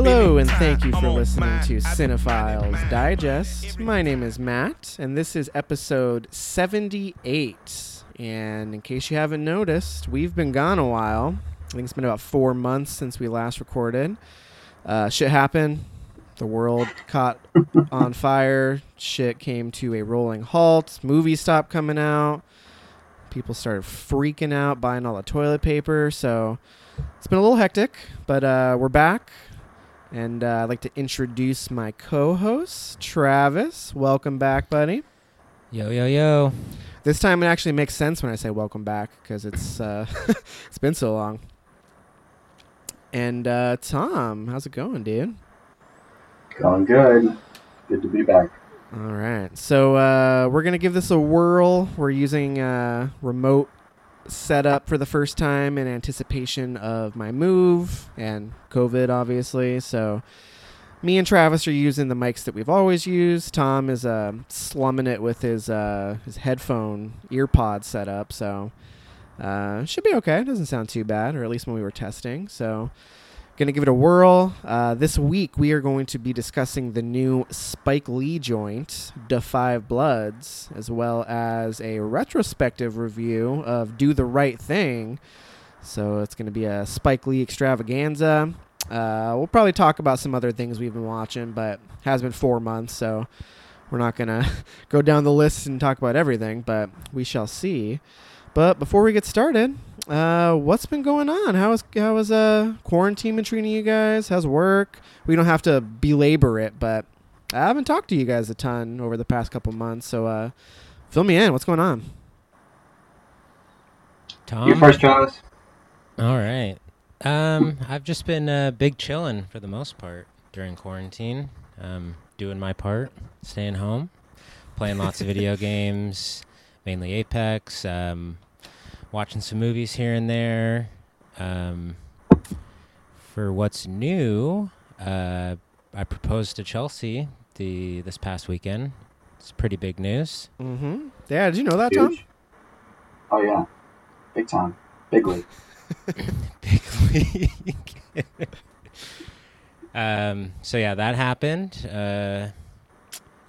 Hello, and thank you for listening to Cinephiles Digest. My name is Matt, and this is episode 78. And in case you haven't noticed, we've been gone a while. I think it's been about four months since we last recorded. Uh, shit happened. The world caught on fire. Shit came to a rolling halt. Movies stopped coming out. People started freaking out, buying all the toilet paper. So it's been a little hectic, but uh, we're back. And uh, I'd like to introduce my co host, Travis. Welcome back, buddy. Yo, yo, yo. This time it actually makes sense when I say welcome back because it's uh, it's been so long. And uh, Tom, how's it going, dude? Going good. Good to be back. All right, so uh, we're gonna give this a whirl. We're using uh, remote setup for the first time in anticipation of my move and COVID, obviously. So me and Travis are using the mics that we've always used. Tom is uh, slumming it with his uh, his headphone earpod setup, so uh, should be okay. It doesn't sound too bad, or at least when we were testing. So gonna give it a whirl. Uh, this week we are going to be discussing the new Spike Lee joint, Da Five Bloods, as well as a retrospective review of Do the Right Thing. So it's gonna be a Spike Lee extravaganza. Uh, we'll probably talk about some other things we've been watching, but has been four months, so we're not gonna go down the list and talk about everything, but we shall see. But before we get started, uh, what's been going on? How is how is uh quarantine been treating you guys? How's work? We don't have to belabor it, but I haven't talked to you guys a ton over the past couple months, so uh, fill me in. What's going on? Tom. you first, Travis. All right. Um, I've just been uh, big chilling for the most part during quarantine. Um, doing my part, staying home, playing lots of video games, mainly Apex. Um, watching some movies here and there. Um, for what's new, uh, I proposed to Chelsea the this past weekend. It's pretty big news. Mm-hmm. Yeah, did you know that, Tom? Oh yeah, big time, big league. Big league. um, so yeah, that happened. Uh,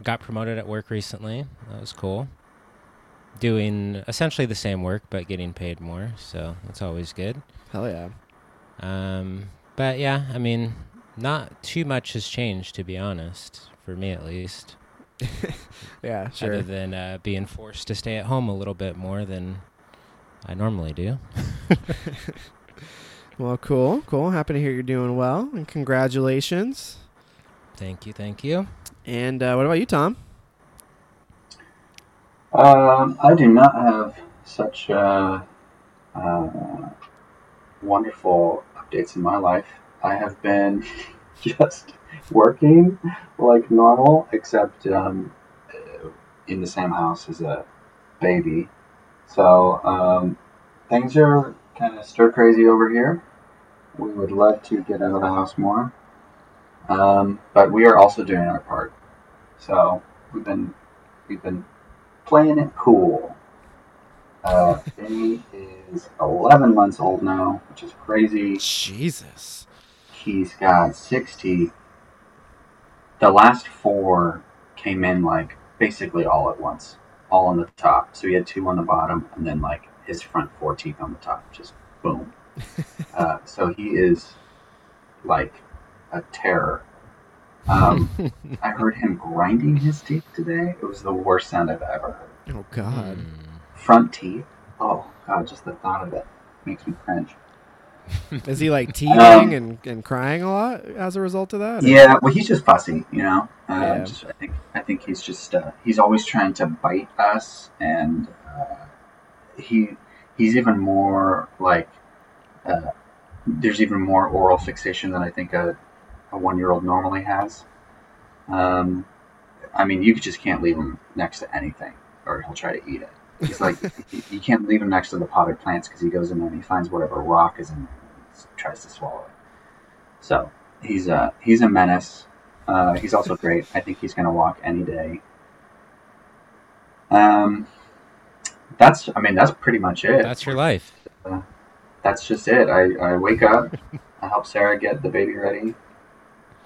got promoted at work recently. That was cool. Doing essentially the same work, but getting paid more. So that's always good. Hell yeah. Um, but yeah, I mean, not too much has changed, to be honest, for me at least. Yeah, sure. Other than uh, being forced to stay at home a little bit more than I normally do. Well, cool, cool. Happy to hear you're doing well, and congratulations. Thank you, thank you. And uh, what about you, Tom? Um, I do not have such uh, uh, wonderful updates in my life. I have been just working like normal, except um, in the same house as a baby. So um, things are kind of stir crazy over here. We would love to get out of the house more, um, but we are also doing our part. So we've been we've been playing it cool. Uh, Benny is 11 months old now, which is crazy. Jesus. He's got 60. The last four came in like basically all at once, all on the top. So he had two on the bottom, and then like his front four teeth on the top, just boom. uh, so he is like a terror. Um, I heard him grinding his teeth today. It was the worst sound I've ever heard. Oh God. Hmm. Front teeth. Oh God, just the thought of it makes me cringe. Is he like teething Um, and, and crying a lot as a result of that? or- Yeah, well, he's just fussy, you know. Uh, Yeah. just, I think I think he's just uh, he's always trying to bite us, and uh, he he's even more like uh, there's even more oral fixation than I think a a one-year-old normally has. Um, I mean, you just can't leave him next to anything, or he'll try to eat it. He's like, you- can't leave him next to the potted plants because he goes in there and he finds whatever rock is in there and tries to swallow it. So he's a he's a menace. Uh, he's also great. I think he's going to walk any day. Um, that's I mean that's pretty much it. That's your life. That's just it. I, I wake up, I help Sarah get the baby ready,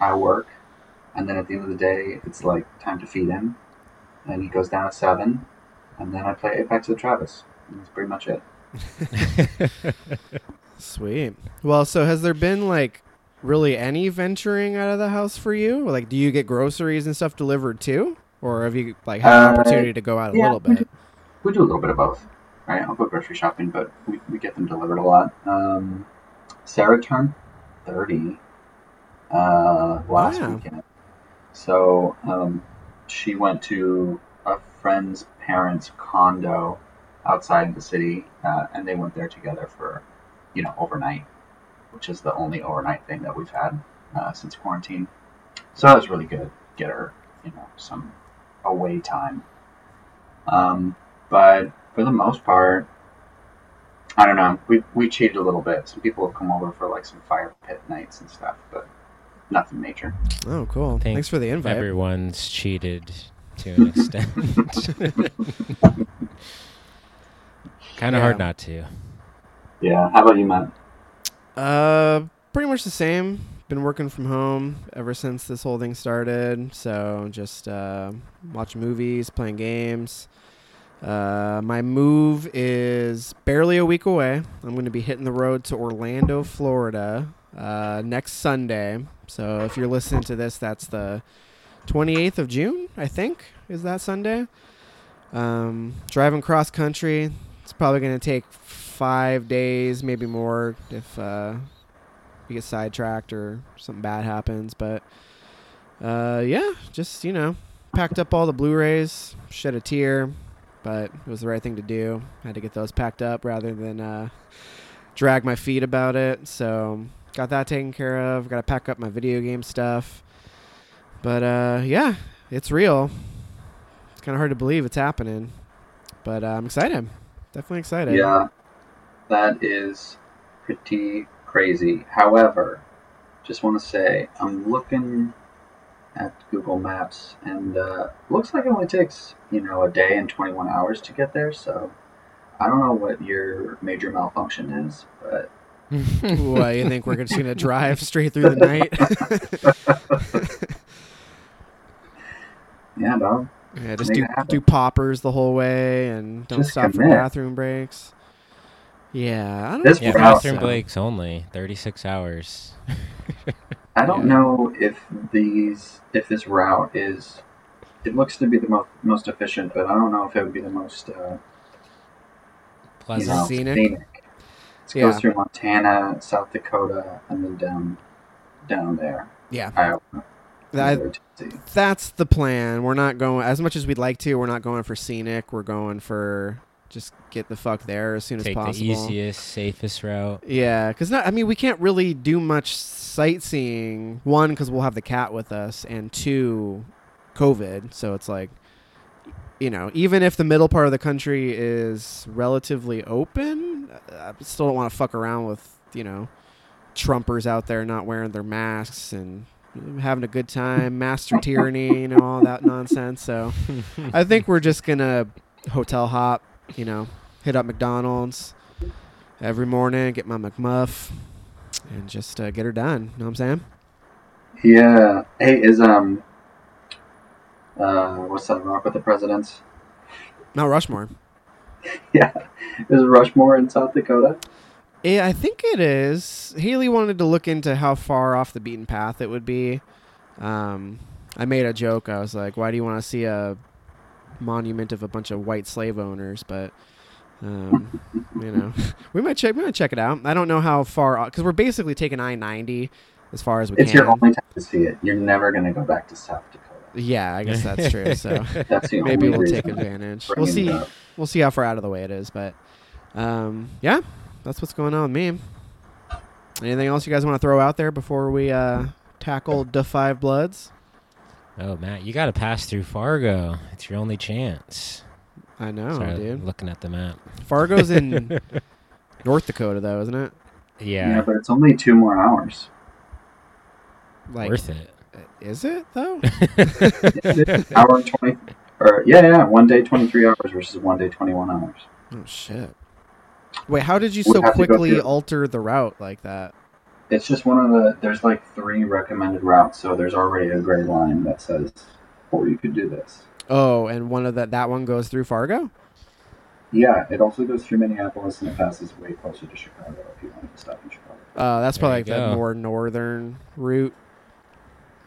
I work, and then at the end of the day, it's like time to feed him. And he goes down at seven, and then I play Apex with Travis. And that's pretty much it. Sweet. Well, so has there been like really any venturing out of the house for you? Like, do you get groceries and stuff delivered too, or have you like had an Uh, opportunity to go out a yeah, little we bit? We do a little bit of both, right? I'll go grocery shopping, but we, we get them delivered a lot. Um, Sarah turned 30 uh, last Wow. weekend. So um, she went to a friend's parents' condo outside the city, uh, and they went there together for, you know, overnight, which is the only overnight thing that we've had uh, since quarantine. So that was really good. To get her, you know, some away time. Um, but for the most part, I don't know. We we cheated a little bit. Some people have come over for like some fire pit nights and stuff, but nothing major. Oh, cool. Think Thanks for the invite. Everyone's cheated to an extent. kind of hard not to. Yeah. How about you, Matt? Uh, pretty much the same. Been working from home ever since this whole thing started. So just uh, watching movies, playing games. Uh, my move is barely a week away. I'm going to be hitting the road to Orlando, Florida, uh, next Sunday. So if you're listening to this, that's the 28th of June, I think, is that Sunday. Um, driving cross country. It's probably going to take five days, maybe more, if uh, we get sidetracked or something bad happens. But uh, yeah, just you know, packed up all the Blu-rays, shed a tear, but it was the right thing to do. I had to get those packed up rather than uh, drag my feet about it. So got that taken care of. Got to pack up my video game stuff. But uh, yeah, it's real. It's kind of hard to believe it's happening, but uh, I'm excited. Definitely excited. Yeah, that is pretty crazy. However, just want to say I'm looking at Google Maps, and uh, looks like it only takes you know a day and 21 hours to get there. So I don't know what your major malfunction is, but what you think we're just gonna drive straight through the night? yeah, dog. yeah, just do do poppers the whole way and don't Just stop for bathroom breaks. Yeah, I don't. This Yeah, route- bathroom breaks only 36 hours. I don't Yeah. know if these if this route is. It looks to be the most most efficient, but I don't know if it would be the most uh, you Pleasant. know, Scenic? scenic. It Yeah. goes through Montana, South Dakota, and then down down there. Yeah, Iowa. that, that's the plan. We're not going as much as we'd like to. We're not going for scenic. We're going for just get the fuck there as soon as Take possible. the easiest, safest route. Yeah, because not. I mean, we can't really do much sightseeing. One, because we'll have the cat with us, and two, COVID. So it's like, you know, even if the middle part of the country is relatively open, I still don't want to fuck around with you know, Trumpers out there not wearing their masks and having a good time, master tyranny, you know, all that nonsense. So I think we're just gonna hotel hop, you know, hit up McDonald's every morning, get my McMuff, and just uh, get her done. You know what I'm saying? Yeah. Hey, is um. Uh, what's that rock with the presidents? Mount Rushmore. Yeah, is Rushmore in South Dakota? Yeah, I think it is. Haley wanted to look into how far off the beaten path it would be. Um, I made a joke. I was like, "Why do you want to see a monument of a bunch of white slave owners?" But um, you know, we might check. We might check it out. I don't know how far because we're basically taking I ninety as far as we It's can. your only time to see it. You're never gonna go back to South Dakota. Yeah, I guess that's true. So That's maybe we'll take advantage. We'll see. We'll see how far out of the way it is. But um, yeah, that's what's going on with me. Anything else you guys want to throw out there before we uh, tackle Da Five Bloods. Oh, Matt, you got to pass through Fargo. It's your only chance. I know, Sorry, dude. looking at the map. Fargo's in North Dakota, though, isn't it? Yeah. Yeah, but it's only two more hours. Like, worth it. Is it though? Hour and twenty, or yeah, yeah, one day twenty three hours versus one day twenty one hours. oh shit! Wait, how did you Would so have to go quickly alter the route like that? It's just one of the. There's like three recommended routes, so there's already a gray line that says, "Oh, you could do this." Oh, and one of that that one goes through Fargo. Yeah, it also goes through Minneapolis and it passes way closer to Chicago if you wanted to stop in Chicago. Uh, that's There probably you like the more northern route.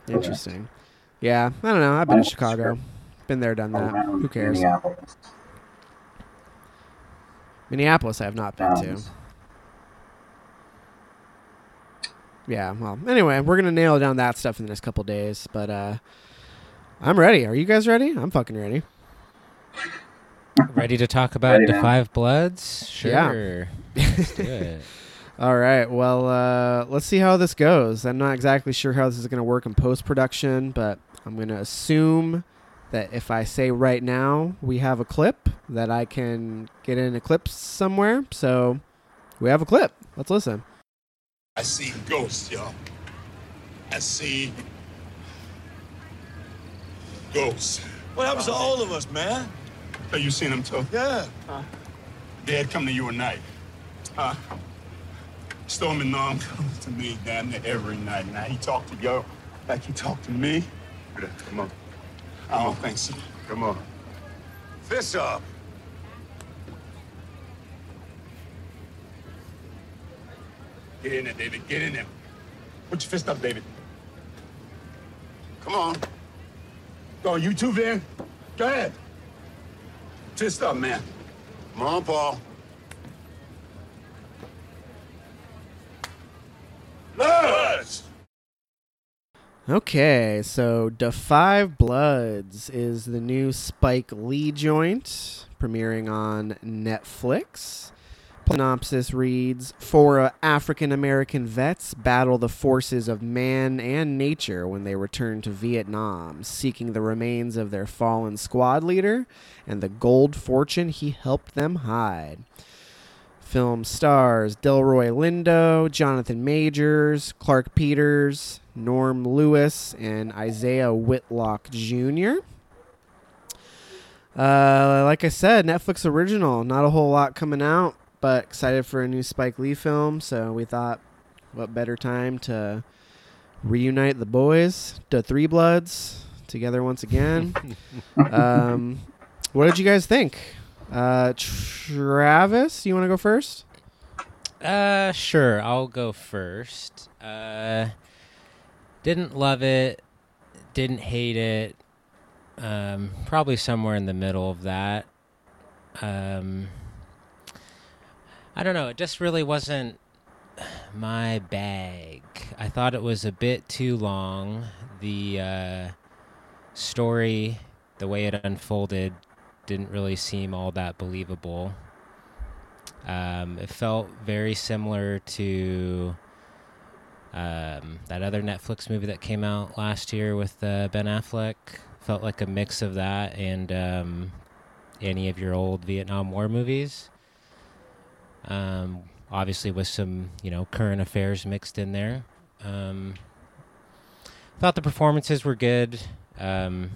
Correct. Interesting. Yeah, I don't know. I've been to Mine's Chicago. Been there, done that. Around Who cares? Minneapolis. Minneapolis, I have not been to. Yeah. Well, anyway, we're gonna nail down that stuff in the next couple days. But uh, I'm ready. Are you guys ready? I'm fucking ready. Ready to talk about Ready the now. Five Bloods? Yeah. Sure. Let's do it. All right. Well, uh, let's see how this goes. I'm not exactly sure how this is going to work in post production, but I'm going to assume that if I say right now we have a clip, that I can get in a clip somewhere. So we have a clip. Let's listen. I see ghosts, y'all. I see ghosts. What happens to all of us, man? So you seen them too? Yeah. Dad come to you at night. Huh? Stormin Norm comes to me damn near every night. Now he talk to you like he talked to me. Come on. I don't think so. Come on. Fist up. Get in there, David. Get in there. Put your fist up, David. Come on. Go on, you too, Van. Go ahead. Fist up, man. Come on, Paul. Let's. Okay, so Five Bloods is the new Spike Lee joint premiering on Netflix. Synopsis reads Four African American vets battle the forces of man and nature when they return to Vietnam, seeking the remains of their fallen squad leader and the gold fortune he helped them hide. Film stars Delroy Lindo, Jonathan Majors, Clarke Peters, Norm Lewis, and Isaiah Whitlock Jr. Uh, like I said, Netflix original. Not a whole lot coming out, but excited for a new Spike Lee film. So we thought, what better time to reunite the boys, the Three Bloods, together once again. um, what did you guys think? Uh, Travis, you want to go first? Uh, sure. I'll go first. Uh, didn't love it. Didn't hate it. Um, probably somewhere in the middle of that. Um, I don't know. It just really wasn't my bag. I thought it was a bit too long. The uh, story, the way it unfolded, didn't really seem all that believable. Um, it felt very similar to um, that other Netflix movie that came out last year with uh, Ben Affleck. Felt like a mix of that and um, any of your old Vietnam War movies. Um, obviously, with some you know current affairs mixed in there. Um, thought the performances were good. Um,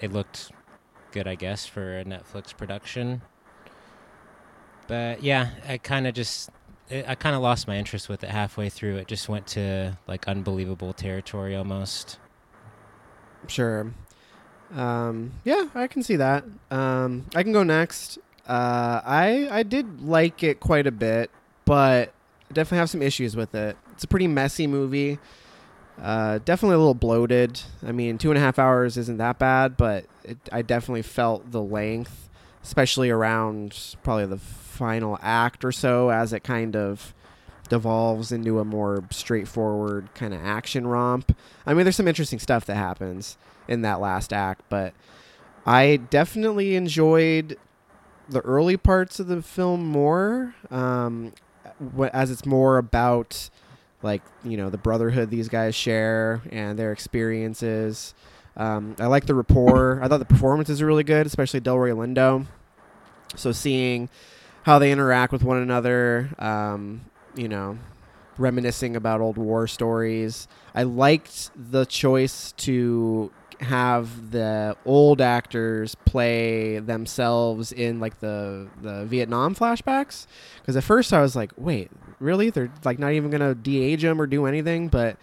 it looked good, I guess, for a Netflix production. But yeah, I kind of just I I kind of lost my interest with it halfway through. It just went to like unbelievable territory almost. Sure. Um, yeah, I can see that. Um, I can go next. Uh, I I did like it quite a bit, but definitely have some issues with it. It's a pretty messy movie. Uh, definitely a little bloated. I mean, two and a half hours isn't that bad, but it, I definitely felt the length, especially around probably the final act or so, as it kind of devolves into a more straightforward kind of action romp. I mean, there's some interesting stuff that happens in that last act, but I definitely enjoyed the early parts of the film more, um, as it's more about like you know the brotherhood these guys share and their experiences. Um, I like the rapport. I thought the performances were really good, especially Delroy Lindo. So seeing how they interact with one another, um, you know, reminiscing about old war stories. I liked the choice to have the old actors play themselves in like the the Vietnam flashbacks because at first I was like, wait, really? They're like not even gonna de-age them or do anything, but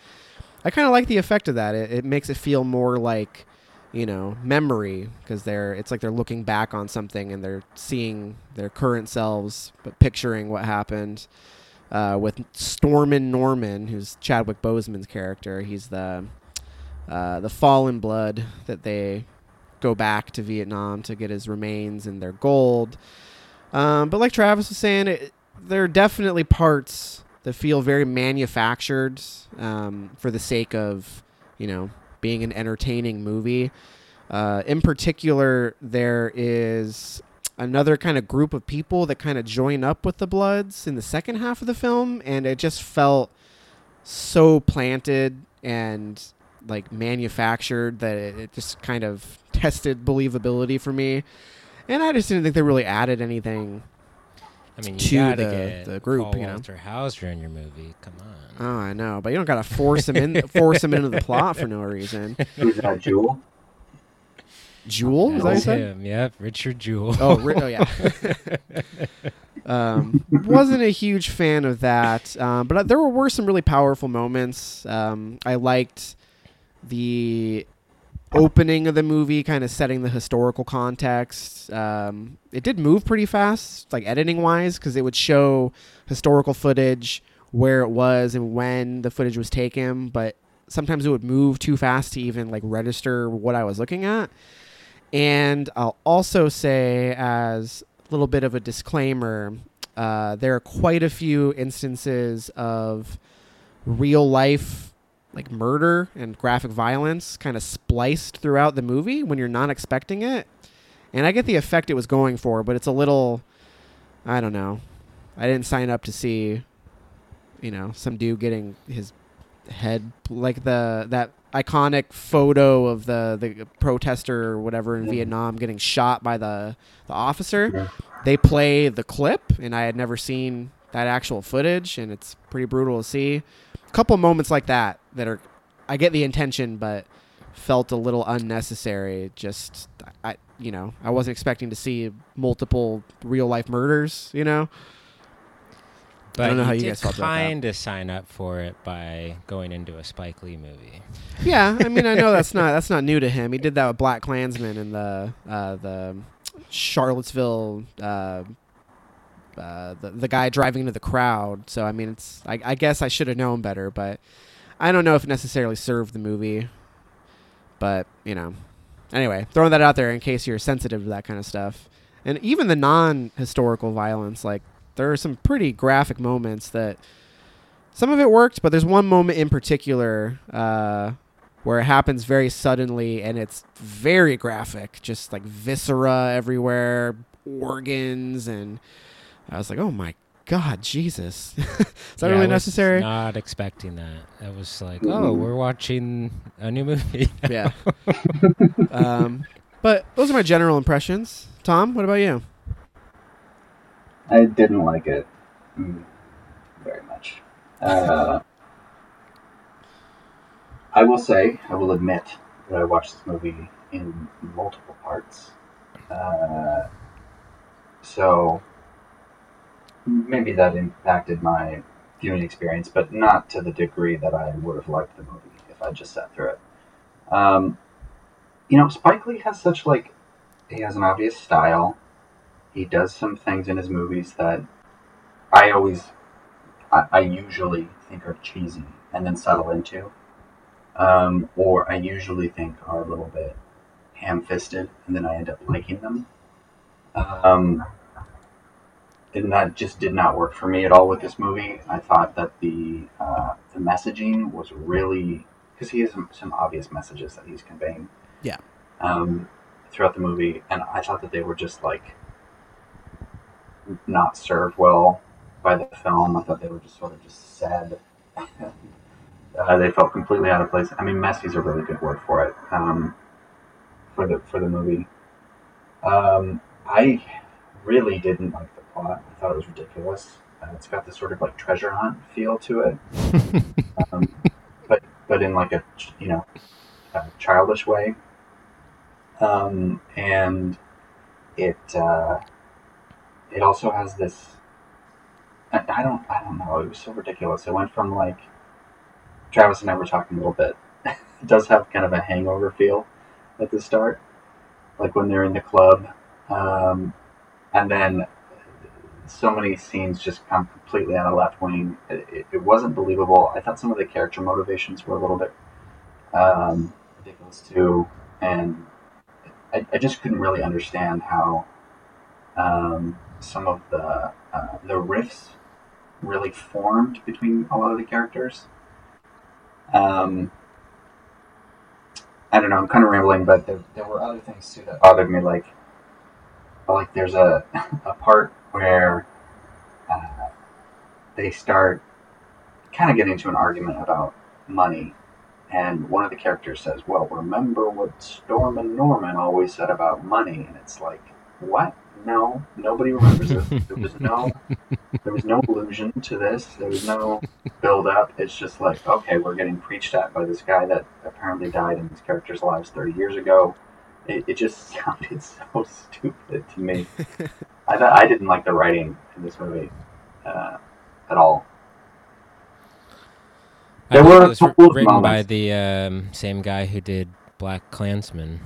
I kind of like the effect of that. It, it makes it feel more like you know memory because they're it's like they're looking back on something and they're seeing their current selves but picturing what happened uh, with Stormin' Norman, who's Chadwick Boseman's character. He's the uh, the fallen blood that they go back to Vietnam to get his remains and their gold. Um, but like Travis was saying, it, there are definitely parts that feel very manufactured um, for the sake of you know being an entertaining movie. Uh, in particular, there is another kind of group of people that kind of join up with the Bloods in the second half of the film, and it just felt so planted and like manufactured that it, it just kind of tested believability for me. And I just didn't think they really added anything. I mean, to gotta the- get the group, Paul you know. Walter Hauser in your movie. Come on. Oh, I know, but you don't gotta force him in, force him into the plot for no reason. Who's that, Jewell? Jewell, is that what you said? him. Yep, Richard Jewell. Oh, ri- oh yeah. um, wasn't a huge fan of that, um, but uh, there were, were some really powerful moments. Um, I liked the opening of the movie, kind of setting the historical context. Um, it did move pretty fast, like editing wise, because it would show historical footage where it was and when the footage was taken, but sometimes it would move too fast to even like register what I was looking at. And I'll also say, as a little bit of a disclaimer, uh, there are quite a few instances of real life, like murder and graphic violence, kind of spliced throughout the movie when you're not expecting it. And I get the effect it was going for, but it's a little, I don't know. I didn't sign up to see, you know, some dude getting his head like the that iconic photo of the the protester or whatever in. Vietnam getting shot by the the officer. They play the clip, and I had never seen that actual footage, and it's pretty brutal to see. A couple moments like that that are, I get the intention, but felt a little unnecessary. Just I, you know, I wasn't expecting to see multiple real life murders. You know, But don't know how you guys felt kind of sign up for it by going into a Spike Lee movie. Yeah, I mean, I know that's not that's not new to him. He did that with BlacKkKlansman and the uh, the Charlottesville. Uh, uh, the the guy driving into the crowd. So I mean, it's I, I guess I should have known better, but I don't know if it necessarily served the movie. But you know, anyway, throwing that out there in case you're sensitive to that kind of stuff, and even the non-historical violence, like there are some pretty graphic moments that some of it worked, but there's one moment in particular uh, where it happens very suddenly and it's very graphic, just like viscera everywhere, organs, and I was like, oh my god, Jesus, is that Yeah, I really was necessary? Not expecting that. I was like, Mhm. oh, we're watching a new movie. yeah. um, but those are my general impressions. Tom, what about you? I didn't like it mm, very much. Uh, I will say, I will admit that I watched this movie in multiple parts. Uh, so maybe that impacted my viewing experience, but not to the degree that I would have liked the movie if I just sat through it. Um, you know, Spike Lee has such like he has an obvious style. He does some things in his movies that I always, I, I usually think are cheesy and then settle into, um, or I usually think are a little bit ham-fisted and then I end up liking them. Um, and that just did not work for me at all with this movie. I thought that the uh, the messaging was really because he has some, some obvious messages that he's conveying. Yeah. Um, throughout the movie, and I thought that they were just like not served well by the film. I thought they were just sort of just said uh, they felt completely out of place. I mean, messy is a really good word for it um, for the for the movie. Um, I really didn't like plot. I thought it was ridiculous. Uh, it's got this sort of like treasure hunt feel to it, um, but but in like a you know a childish way. Um, and it uh, it also has this. I, I don't I don't know. It was so ridiculous. It went from like Travis and I were talking a little bit. it does have kind of a hangover feel at the start, like when they're in the club, um, and then so many scenes just come completely out of left wing. It, it, it wasn't believable. I thought some of the character motivations were a little bit um, ridiculous too, and I, I just couldn't really understand how um, some of the uh, the riffs really formed between a lot of the characters. Um, I don't know. I'm kind of rambling, but there, there were other things too that bothered me. Like, like there's a a part where uh, they start kind of getting into an argument about money, and one of the characters says, "Well, remember what Stormin Norman always said about money?" And it's like, what? No, nobody remembers it. There was no, there was no allusion to this. There was no build up. It's just like, okay, we're getting preached at by this guy that apparently died in his character's lives 30 years ago. It, it just sounded so stupid to me. I thought I didn't like the writing in this movie uh, at all. There think were it was a couple of written by the um, same guy who did BlacKkKlansman.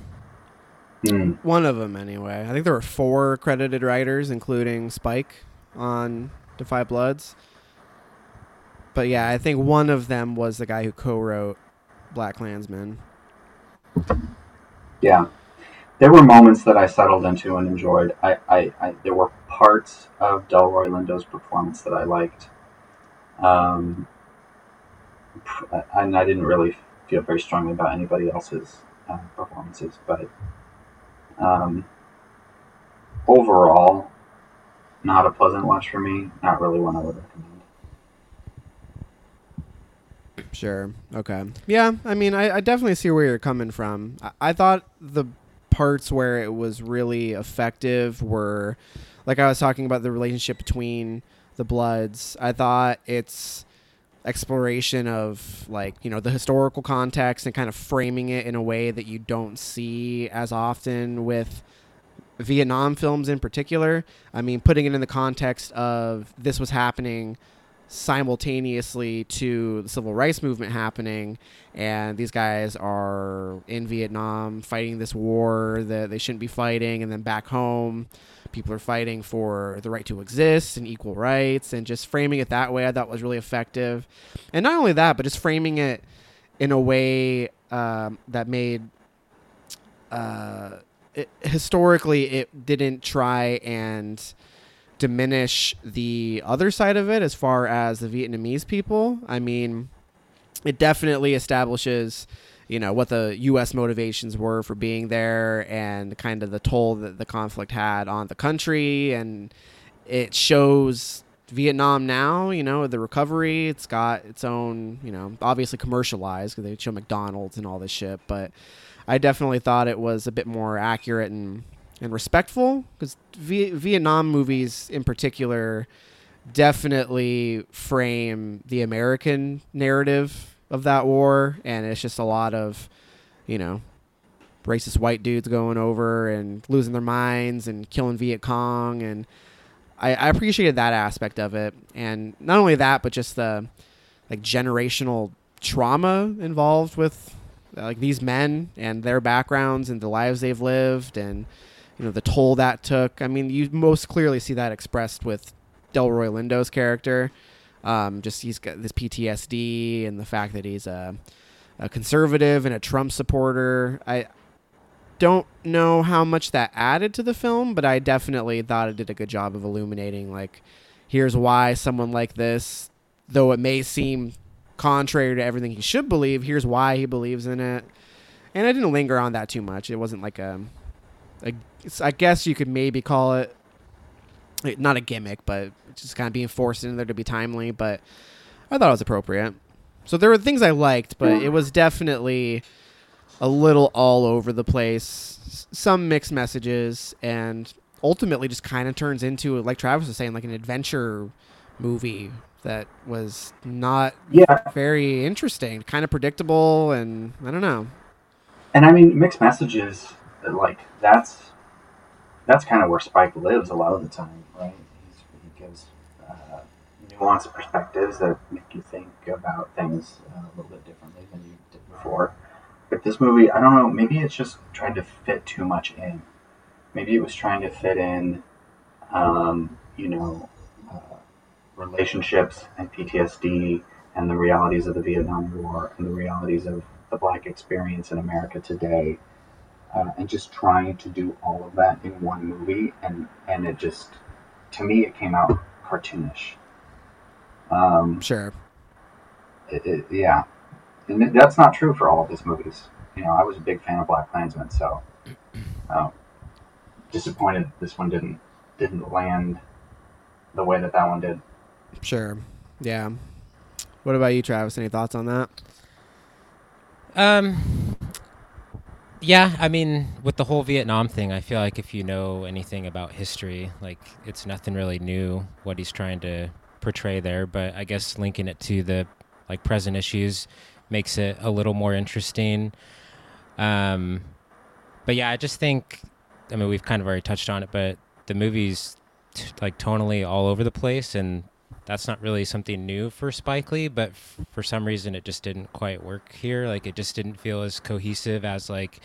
Hmm. One of them, anyway. I think there were four credited writers, including Spike on Da Five Bloods. But yeah, I think one of them was the guy who co-wrote BlacKkKlansman. Yeah, there were moments that I settled into and enjoyed. I, I, I there were parts of Delroy Lindo's performance that I liked, um, and I didn't really feel very strongly about anybody else's uh, performances. But um, overall, not a pleasant watch for me. Not really one I would recommend. Sure. Okay. Yeah. I mean, I, I definitely see where you're coming from. I, I thought the parts where it was really effective were, like I was talking about the relationship between the Bloods. I thought its exploration of like you know the historical context and kind of framing it in a way that you don't see as often with Vietnam films in particular. I mean, putting it in the context of this was happening simultaneously to the civil rights movement happening. And these guys are in Vietnam fighting this war that they shouldn't be fighting. And then back home people are fighting for the right to exist and equal rights and just framing it that way. I thought was really effective. And not only that but just framing it in a way um, that made uh, it, historically it didn't try and diminish the other side of it as far as the Vietnamese people. I mean, it definitely establishes, you know, what the U.S. motivations were for being there and kind of the toll that the conflict had on the country. And it shows Vietnam now, you know, the recovery. It's got its own, you know, obviously commercialized because they show McDonald's and all this shit. But I definitely thought it was a bit more accurate and and respectful because v- Vietnam movies in particular definitely frame the American narrative of that war, and it's just a lot of, you know, racist white dudes going over and losing their minds and killing Viet Cong, and I, I appreciated that aspect of it, and not only that, but just the like generational trauma involved with like these men and their backgrounds and the lives they've lived and you know the toll that took. I mean, you most clearly see that expressed with Delroy Lindo's character. Um, just he's got this PTSD and the fact that he's a, a conservative and a Trump supporter. I don't know how much that added to the film, but I definitely thought it did a good job of illuminating like here's why someone like this, though it may seem contrary to everything he should believe, here's why he believes in it. And I didn't linger on that too much. It wasn't like a a, I guess you could maybe call it not a gimmick, but just kind of being forced in there to be timely. But I thought it was appropriate. So there were things I liked, but it was definitely a little all over the place. Some mixed messages, and ultimately just kind of turns into, like Travis was saying, like an adventure movie that was not Yeah, very interesting, kind of predictable, and I don't know. and I mean mixed messages. Like that's that's kind of where Spike lives a lot of the time, right? He's, he gives uh, nuanced perspectives that make you think about things uh, a little bit differently than you did before. But this movie, I don't know. Maybe it's just trying to fit too much in. Maybe it was trying to fit in, um, you know, uh, relationships and PTSD and the realities of the Vietnam War and the realities of the black experience in America today, uh, and just trying to do all of that in one movie, and and it just, to me, it came out cartoonish. Um, Sure. it, it, yeah, and it- that's not true for all of his movies. You know, I was a big fan of BlacKkKlansman, so uh, disappointed this one didn't didn't land the way that that one did. Sure. Yeah. What about you, Travis? Any thoughts on that? Um. Yeah, I mean, with the whole Vietnam thing, I feel like if you know anything about history, like it's nothing really new what he's trying to portray there. But I guess linking it to the like present issues makes it a little more interesting. Um, but yeah, I just think, I mean, we've kind of already touched on it, but the movie's t- like tonally all over the place, and that's not really something new for Spike Lee, but f- for some reason it just didn't quite work here. Like it just didn't feel as cohesive as like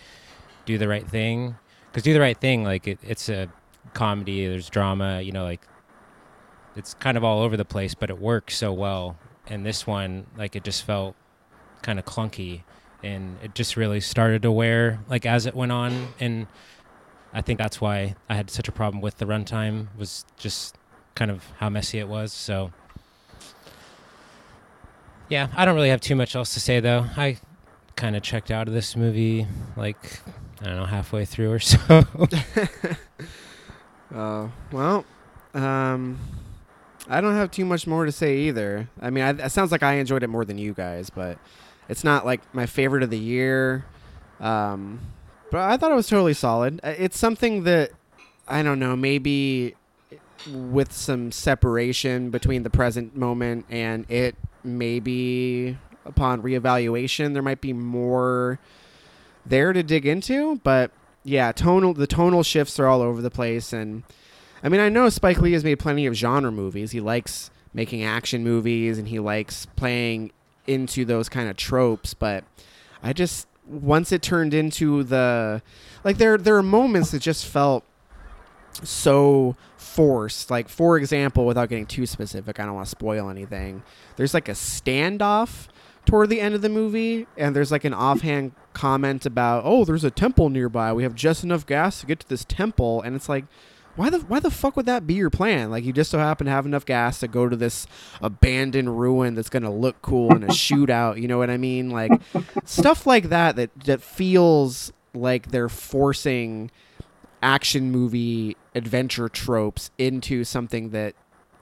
Do the Right Thing. Because Do the Right Thing, like it, it's a comedy, there's drama, you know, like it's kind of all over the place, but it works so well. And this one, like it just felt kind of clunky, and it just really started to wear like as it went on, and I think that's why I had such a problem with the runtime was just kind of how messy it was. So yeah, I don't really have too much else to say though. I kind of checked out of this movie like I don't know halfway through or so. Oh well, um, I don't have too much more to say either. I mean, I, it sounds like I enjoyed it more than you guys, but it's not like my favorite of the year. Um, but I thought it was totally solid. Uh, It's something that I don't know, maybe with some separation between the present moment and it, maybe upon reevaluation, there might be more there to dig into. But yeah, tonal the tonal shifts are all over the place, and I mean I know Spike Lee has made plenty of genre movies. He likes making action movies, and he likes playing into those kind of tropes. But I just once it turned into the like there there are moments that just felt so forced. Like for example, without getting too specific, I don't want to spoil anything. There's like a standoff toward the end of the movie, and there's like an offhand comment about, "Oh, there's a temple nearby. We have just enough gas to get to this temple." And it's like, why the why the fuck would that be your plan? Like you just so happen to have enough gas to go to this abandoned ruin that's gonna look cool in a shootout. You know what I mean? Like stuff like that that that feels like they're forcing action movie adventure tropes into something that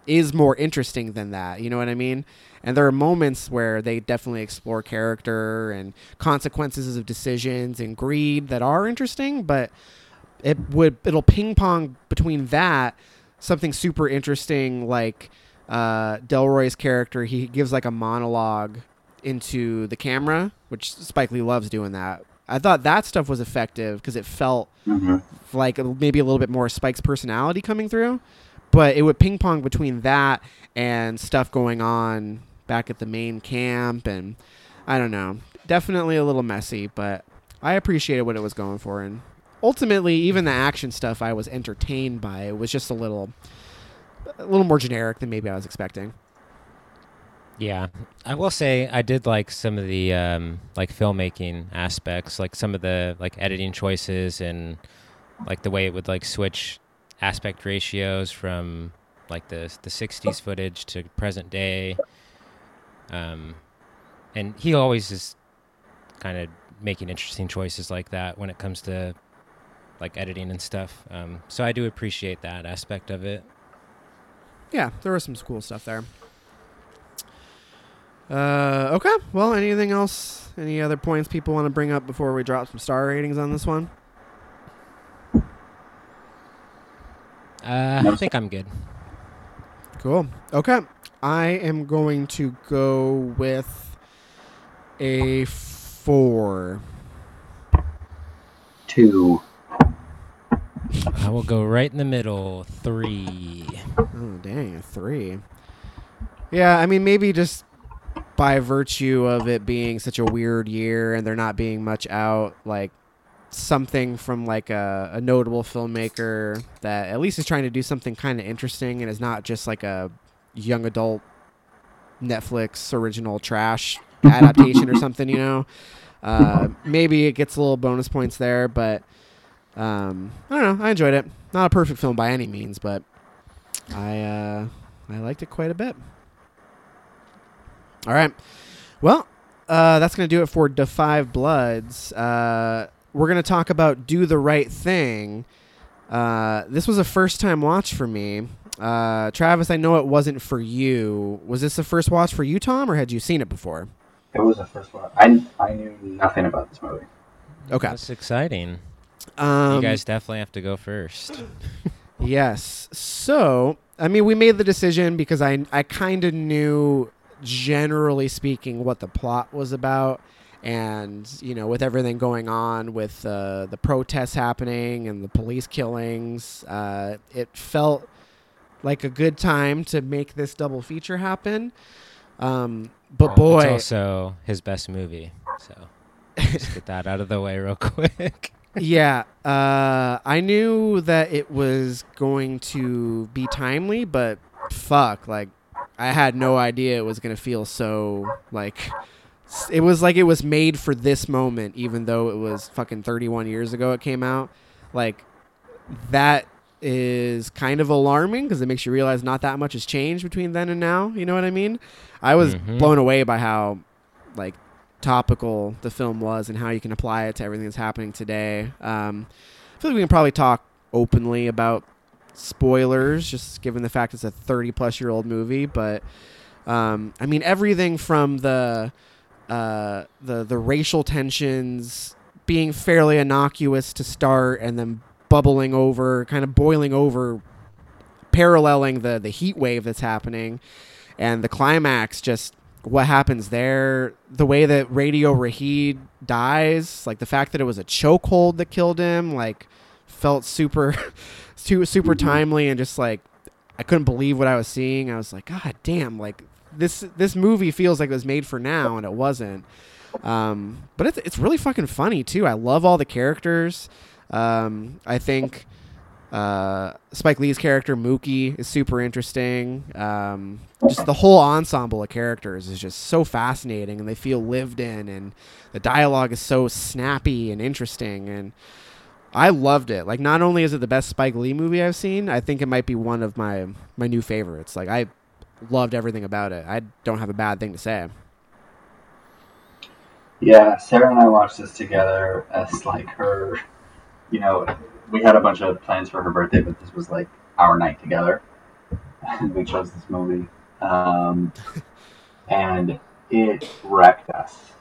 is more interesting than that. You know what I mean? And there are moments where they definitely explore character and consequences of decisions and greed that are interesting, but it would it'll ping pong between that something super interesting like uh, Delroy's character. He gives like a monologue into the camera, which Spike Lee loves doing that. I thought that stuff was effective because it felt Mm-hmm. like maybe a little bit more Spike's personality coming through, but it would ping pong between that and stuff going on back at the main camp, and I don't know, definitely a little messy, but I appreciated what it was going for, and ultimately, even the action stuff I was entertained by. It was just a little, a little more generic than maybe I was expecting. Yeah, I will say I did like some of the um, like filmmaking aspects, like some of the like editing choices and like the way it would like switch aspect ratios from like the the '60s footage to present day. Um, and he always is kind of making interesting choices like that when it comes to like editing and stuff. Um, so I do appreciate that aspect of it. Yeah, there was some cool stuff there. Uh, okay. Well, anything else? Any other points people want to bring up before we drop some star ratings on this one? Uh, I think I'm good. Cool. Okay. I am going to go with a four. Two. I will go right in the middle. Three. Oh, dang, three. Yeah, I mean, maybe just by virtue of it being such a weird year and there not being much out, like something from like a, a notable filmmaker that at least is trying to do something kind of interesting and is not just like a young adult Netflix original trash adaptation or something, you know. Uh, maybe it gets a little bonus points there, but um, I don't know. I enjoyed it. Not a perfect film by any means, but I uh, I liked it quite a bit. All right. Well, uh, that's going to do it for Da Five Bloods. Uh, we're going to talk about Do the Right Thing. Uh, this was a first time watch for me. Uh, Travis, I know it wasn't for you. Was this the first watch for you, Tom, or had you seen it before? It was the first one. I, I knew nothing about this movie. Okay. That's exciting. Um, you guys definitely have to go first. Yes. So, I mean, we made the decision because I I kind of knew, generally speaking, what the plot was about, and you know, with everything going on with uh, the protests happening and the police killings, uh, it felt like a good time to make this double feature happen. Um, but boy, it's also his best movie. So just get that out of the way real quick. yeah, uh, I knew that it was going to be timely, but fuck, like I had no idea it was gonna feel so like it was like it was made for this moment, even though it was fucking 31 years ago it came out. Like that is kind of alarming because it makes you realize not that much has changed between then and now. You know what I mean? I was Mhm. blown away by how like topical the film was and how you can apply it to everything that's happening today. Um, I feel like we can probably talk openly about spoilers, just given the fact it's a 30 plus year old movie. But um, I mean, everything from the uh, the the racial tensions being fairly innocuous to start, and then bubbling over, kind of boiling over, paralleling the the heat wave that's happening, and the climax just what happens there, the way that Radio Raheem dies, like the fact that it was a chokehold that killed him, like felt super, su- super timely, and just like I couldn't believe what I was seeing. I was like, God damn, like this this movie feels like it was made for now, and it wasn't. Um, but it's it's really fucking funny too. I love all the characters. Um, I think uh, Spike Lee's character Mookie is super interesting. Um, just the whole ensemble of characters is just so fascinating, and they feel lived in, and the dialogue is so snappy and interesting, and I loved it. Like, not only is it the best Spike Lee movie I've seen, I think it might be one of my my new favorites. Like, I loved everything about it. I don't have a bad thing to say. Yeah, Sarah and I watched this together as like her, you know, we had a bunch of plans for her birthday, but this was like our night together. We chose this movie. Um, and it wrecked us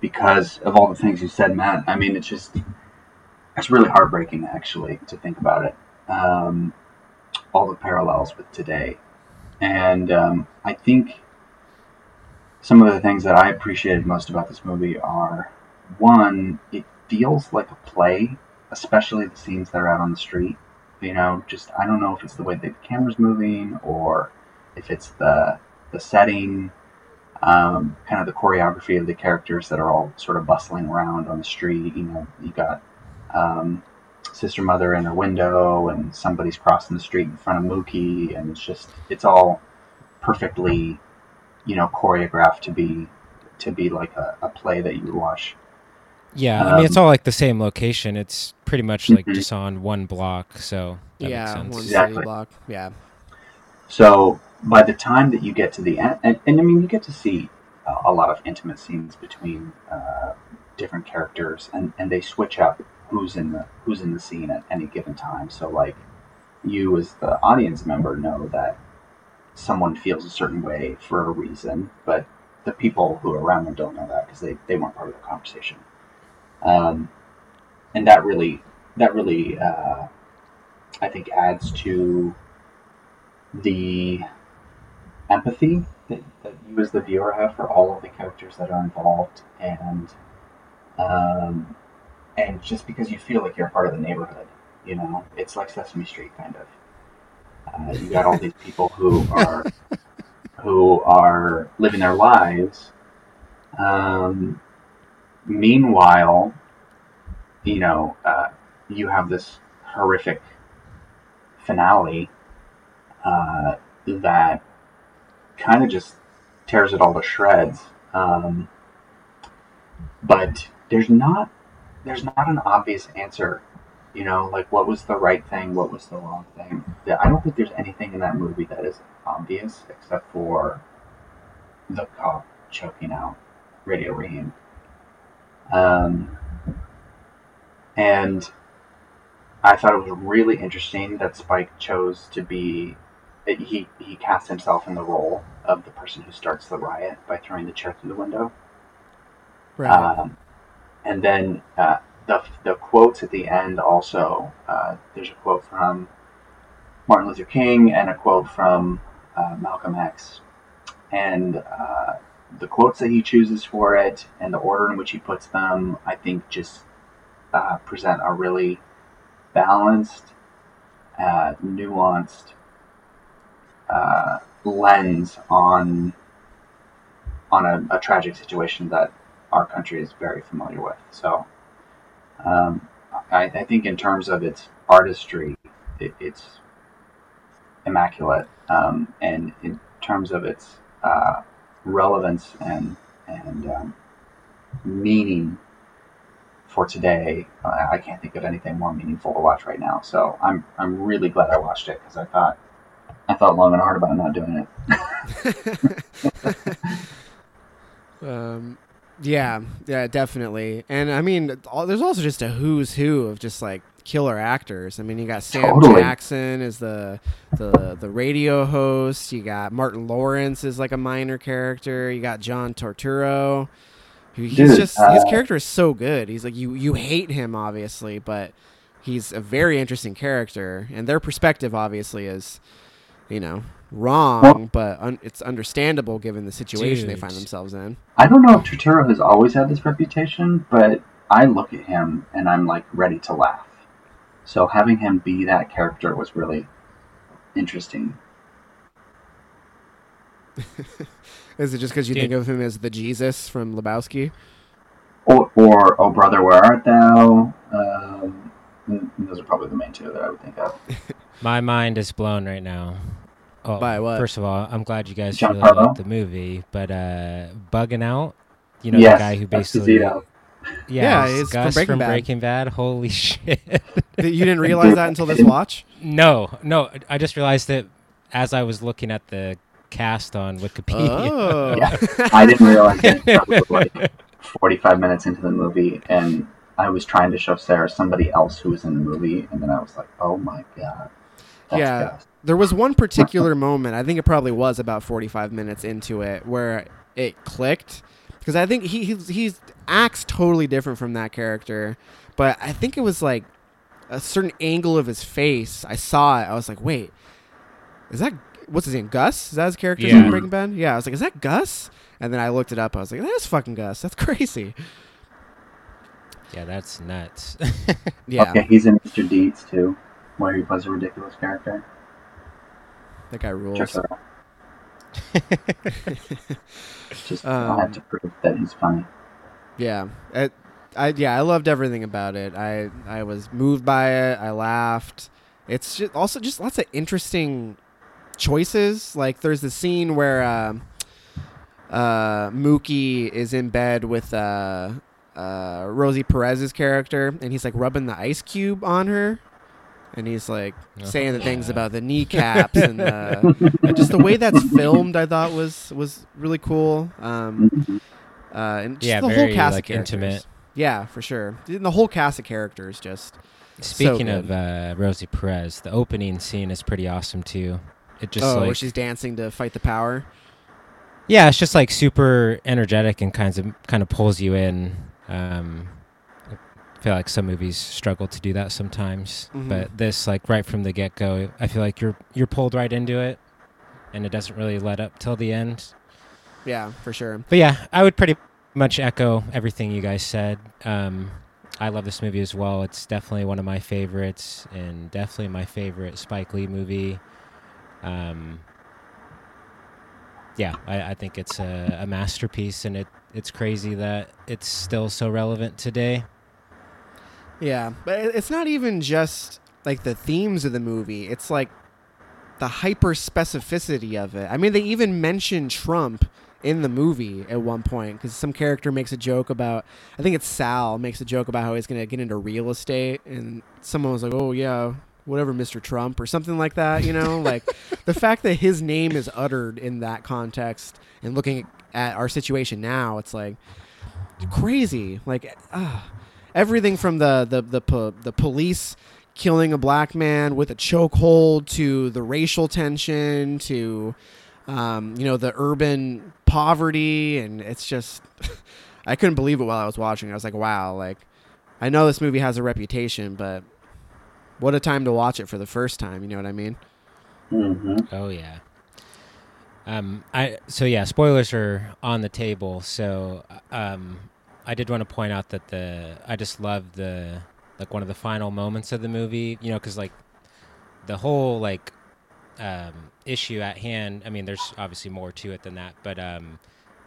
because of all the things you said, Matt. I mean, it's just, it's really heartbreaking actually to think about it. Um, all the parallels with today. And um, I think some of the things that I appreciated most about this movie are one, it feels like a play, especially the scenes that are out on the street. You know, just I don't know if it's the way the camera's moving or if it's the the setting, um, kind of the choreography of the characters that are all sort of bustling around on the street. You know, you got um, sister mother in her window, and somebody's crossing the street in front of Mookie, and it's just it's all perfectly you know choreographed to be to be like a, a play that you would watch Yeah, I mean it's Um, all like the same location. It's pretty much like Mhm. just on one block, so that yeah, makes sense. one Exactly. city block. Yeah, so by the time that you get to the end and, and i mean you get to see uh, a lot of intimate scenes between uh, different characters and, and they switch up who's in the who's in the scene at any given time so like you as the audience member know that someone feels a certain way for a reason but the people who are around them don't know that because they, they weren't part of the conversation. Um, and that really that really uh, I think adds to the empathy that, that you as the viewer have for all of the characters that are involved and um, and just because you feel like you're part of the neighborhood you know it's like sesame street kind of uh, you got all these people who are who are living their lives um, meanwhile you know uh, you have this horrific finale uh, that kind of just tears it all to shreds. Um, but there's not there's not an obvious answer. You know, like what was the right thing, what was the wrong thing. I don't think there's anything in that movie that is obvious except for the cop choking out Radio Raheem. Um, and I thought it was really interesting that Spike chose to be he he cast himself in the role of the person who starts the riot by throwing the chair through the window. Right. Um, and then uh, the the quotes at the end also. Uh, there's a quote from Martin Luther King and a quote from uh, Malcolm X, and uh, the quotes that he chooses for it and the order in which he puts them, I think, just uh, present a really balanced, uh, nuanced lens on on a, a, tragic situation that our country is very familiar with. So, um, I, I, think in terms of its artistry, it, it's immaculate, um, and in terms of its uh, relevance and and um, meaning for today, I can't think of anything more meaningful to watch right now. So I'm I'm really glad I watched it because I thought I thought long and hard about not doing it. um, yeah, yeah, definitely. And I mean, there's also just a who's who of just like killer actors. I mean, you got Sam totally. Jackson as the the the radio host. You got Martin Lawrence as like a minor character. You got John Turturro. He's Dude, just uh, his character is so good. He's like you you hate him obviously, but he's a very interesting character, and their perspective obviously is you know, wrong, well, but un- it's understandable given the situation dude. they find themselves in. I don't know if Turturro has always had this reputation, but I look at him and I'm like ready to laugh. So having him be that character was really interesting. Is it just because you Dude. think of him as the Jesus from Lebowski? Or, or Oh Brother, Where Art Thou? Um, those are probably the main two that I would think of. My mind is blown right now. Oh, By what? First of all, I'm glad you guys John really liked the movie, but uh, bugging out, you know, yes, the guy who basically. Yeah, yeah it's Gus from Breaking, from Bad. Breaking Bad. Holy shit! you didn't realize that until this watch? No, no. I just realized it as I was looking at the cast on Wikipedia. Oh. yeah, I didn't realize it. like 45 minutes into the movie, and I was trying to show Sarah somebody else who was in the movie, and then I was like, "Oh my god!" yeah, there was one particular moment. I think it probably was about 45 minutes into it where it clicked because I think he he's, he's acts totally different from that character, but I think it was like a certain angle of his face. I saw it. I was like, "Wait, is that what's his name? Gus? Is that his character yeah. in Breaking Bad? Yeah, I was like, is that Gus? And then I looked it up. I was like, that's fucking Gus. That's crazy. Yeah, that's nuts. yeah. Okay, he's in Mr. Deeds too, where he plays a ridiculous character. That guy rules. Just um, to prove that he's funny. Yeah, it, I yeah I loved everything about it. I I was moved by it. I laughed. It's just also just lots of interesting choices. Like there's the scene where uh, uh, Mookie is in bed with uh, uh, Rosie Perez's character, and he's like rubbing the ice cube on her, and he's like uh-huh. saying the things about the kneecaps and, the, and just the way that's filmed. I thought was was really cool. Um, uh, and just yeah, the very, whole cast like, of intimate. Yeah, for sure. And the whole cast of characters just. Speaking so of uh, Rosie Perez, the opening scene is pretty awesome too. It just oh, like, where she's dancing to fight the power. yeah, it's just like super energetic and kinds of kind of pulls you in. Um, I feel like some movies struggle to do that sometimes, Mhm. but this like right from the get go, I feel like you're you're pulled right into it, and it doesn't really let up till the end. Yeah, for sure. But yeah, I would pretty much echo everything you guys said. Um, I love this movie as well. It's definitely one of my favorites, and definitely my favorite Spike Lee movie. Um, yeah, I, I think it's a, a masterpiece, and it it's crazy that it's still so relevant today. Yeah, but it's not even just like the themes of the movie. It's like the hyper specificity of it. I mean, they even mention Trump in the movie at one point because some character makes a joke about. I think it's Sal makes a joke about how he's going to get into real estate, and someone was like, "Oh yeah." Whatever, Mr. Trump, or something like that, you know? like the fact that his name is uttered in that context and looking at our situation now, it's like crazy. Like, ah everything from the the the, po- the police killing a black man with a chokehold to the racial tension to um, you know the urban poverty and it's just I couldn't believe it while I was watching. I was like, wow, like I know this movie has a reputation, but what a time to watch it for the first time. You know what I mean? hmm Oh yeah. Um, I so yeah, spoilers are on the table. So um, I did want to point out that the I just love the like one of the final moments of the movie. You know, because like the whole like um, issue at hand. I mean, there's obviously more to it than that, but um,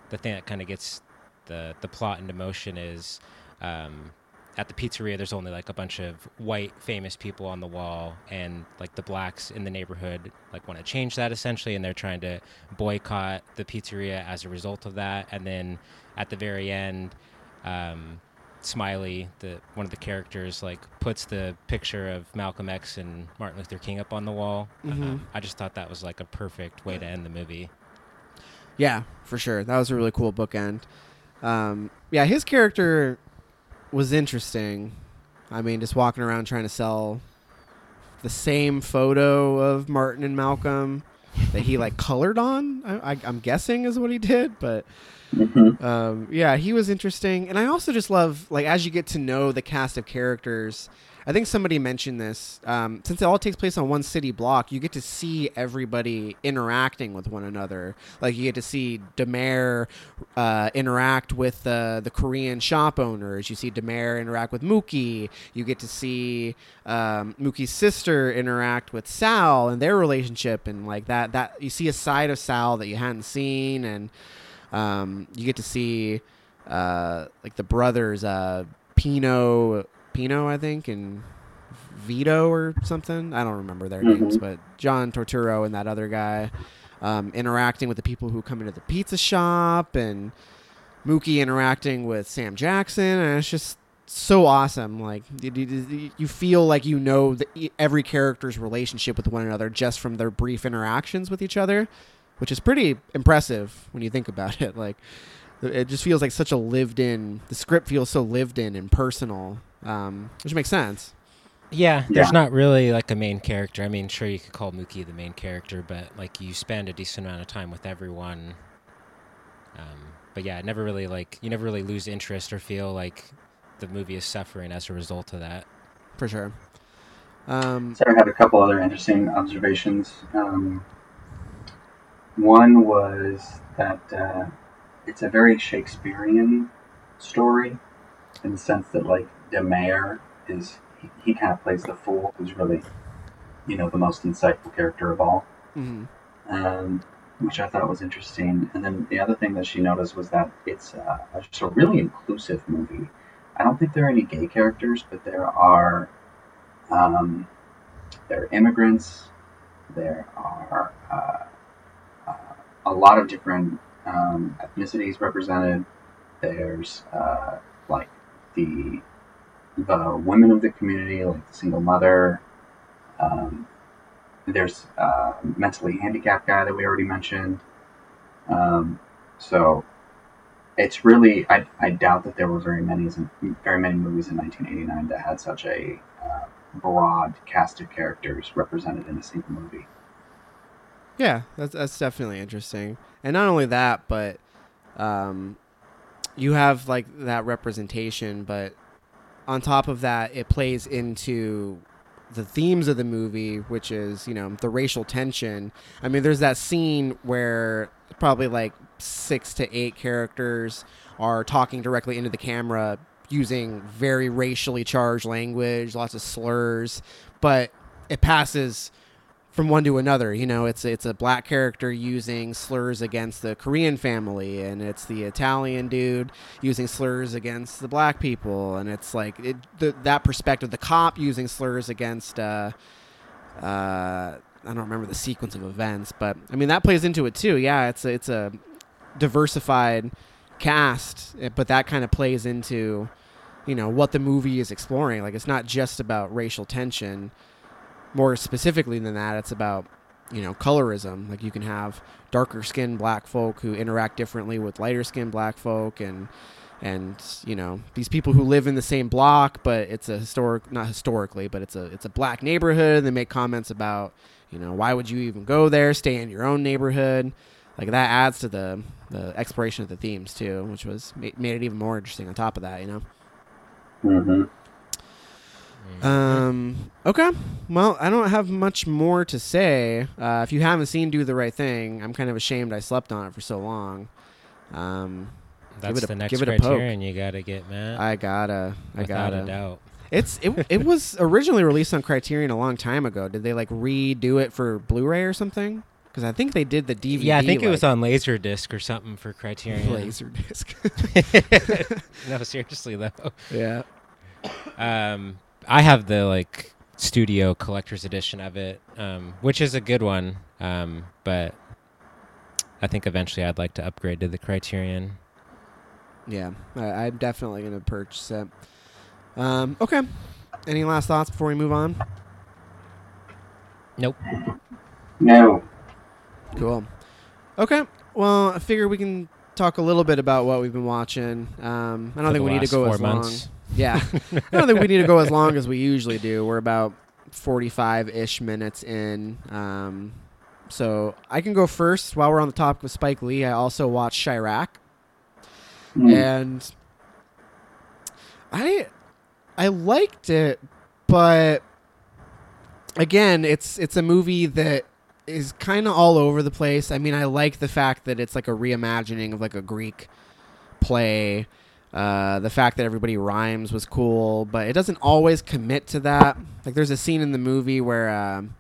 the thing that kind of gets the the plot into motion is um, at the pizzeria. There's only like a bunch of white famous people on the wall, and like the blacks in the neighborhood like want to change that essentially, and they're trying to boycott the pizzeria as a result of that. And then at the very end. Um, Smiley, the one of the characters, like puts the picture of Malcolm X and Martin Luther King up on the wall. Mhm. Um, I just thought that was like a perfect way to end the movie. Yeah, for sure. That was a really cool bookend. Um, yeah, his character was interesting. I mean, just walking around trying to sell the same photo of Martin and Malcolm that he like colored on. I, I, I'm guessing is what he did, but hmm um, yeah, he was interesting, and I also just love like as you get to know the cast of characters. I think somebody mentioned this. Um, since it all takes place on one city block, you get to see everybody interacting with one another. Like you get to see Da Mayor uh, interact with the the Korean shop owners. You see Da Mayor interact with Mookie. You get to see um, Mookie's sister interact with Sal and their relationship, and like that. That you see a side of Sal that you hadn't seen, and um, you get to see uh, like the brothers, uh, Pino, Pino, I think, and Vito or something. I don't remember their Mhm. names, but John Turturro and that other guy um, interacting with the people who come into the pizza shop, and Mookie interacting with Sam Jackson, and it's just so awesome. Like you, feel like you know the, every character's relationship with one another just from their brief interactions with each other, which is pretty impressive when you think about it. Like it just feels like such a lived-in. The script feels so lived-in and personal, um, which makes sense. Yeah, there's Yeah. not really like a main character. I mean, sure you could call Mookie the main character, but like you spend a decent amount of time with everyone. Um, but yeah, it never really like you never really lose interest or feel like the movie is suffering as a result of that. For sure. Um, Sarah had a couple other interesting observations. Um, one was that uh, it's a very Shakespearean story in the sense that, like, Da Mayor is, he, he kind of plays the fool who's really, you know, the most insightful character of all, mhm. um, which I thought was interesting. And then the other thing that she noticed was that it's uh, just a really inclusive movie. I don't think there are any gay characters, but there are um, there are immigrants. There are uh, a lot of different um, ethnicities represented. There's uh, like the the women of the community, like the single mother. Um, there's a mentally handicapped guy that we already mentioned. Um, so it's really I, I doubt that there were very many very many movies in 1989 that had such a uh, broad cast of characters represented in a single movie. Yeah, that's that's definitely interesting. And not only that, but um, you have like that representation, but on top of that, it plays into the themes of the movie, which is you know the racial tension. I mean, there's that scene where probably like six to eight characters are talking directly into the camera using very racially charged language, lots of slurs, but it passes from one to another. You know, it's it's a black character using slurs against the Korean family, and it's the Italian dude using slurs against the black people, and it's like it, the, that perspective. The cop using slurs against. Uh, uh, I don't remember the sequence of events, but I mean that plays into it too. Yeah, it's a, it's a diversified cast, eh, but that kind of plays into you know what the movie is exploring. Like it's not just about racial tension more specifically than that, it's about you know colorism. Like you can have darker skinned black folk who interact differently with lighter skinned black folk, and and you know these people who live in the same block, but it's a historic not historically, but it's a it's a black neighborhood. And they make comments about you know why would you even go there? Stay in your own neighborhood. Like that adds to the the exploration of the themes too, which was made it even more interesting. On top of that, you know. Mm-hmm. Um. Okay. Well, I don't have much more to say. Uh, if you haven't seen "Do the Right Thing," I'm kind of ashamed I slept on it for so long. Um, That's a- the next give it a poke. criterion you got to get, man. I gotta. I Without gotta. a doubt. It's it. it was originally released on Criterion a long time ago. Did they like redo it for Blu-ray or something? Because I think they did the DVD. Yeah, I think it was on Laserdisc or something for Criterion. laser disc. no, seriously though. yeah. Um, I have the like studio collector's edition of it, um, which is a good one. Um, but I think eventually I'd like to upgrade to the Criterion. Yeah. I, I'm definitely gonna purchase it. Um. Okay. Any last thoughts before we move on? Nope. No. Cool. Okay. Well, I figure we can talk a little bit about what we've been watching. Um, I don't For think we need to go four as months. long. Yeah, I don't think we need to go as long as we usually do. We're about forty-five-ish minutes in. Um, so I can go first. While we're on the topic of Spike Lee, I also watched Chi-Raq, Mm. and I I liked it, but again, it's it's a movie that is kind of all over the place. I mean, I like the fact that it's like a reimagining of like a Greek play. Uh, the fact that everybody rhymes was cool, but it doesn't always commit to that. Like, there's a scene in the movie where um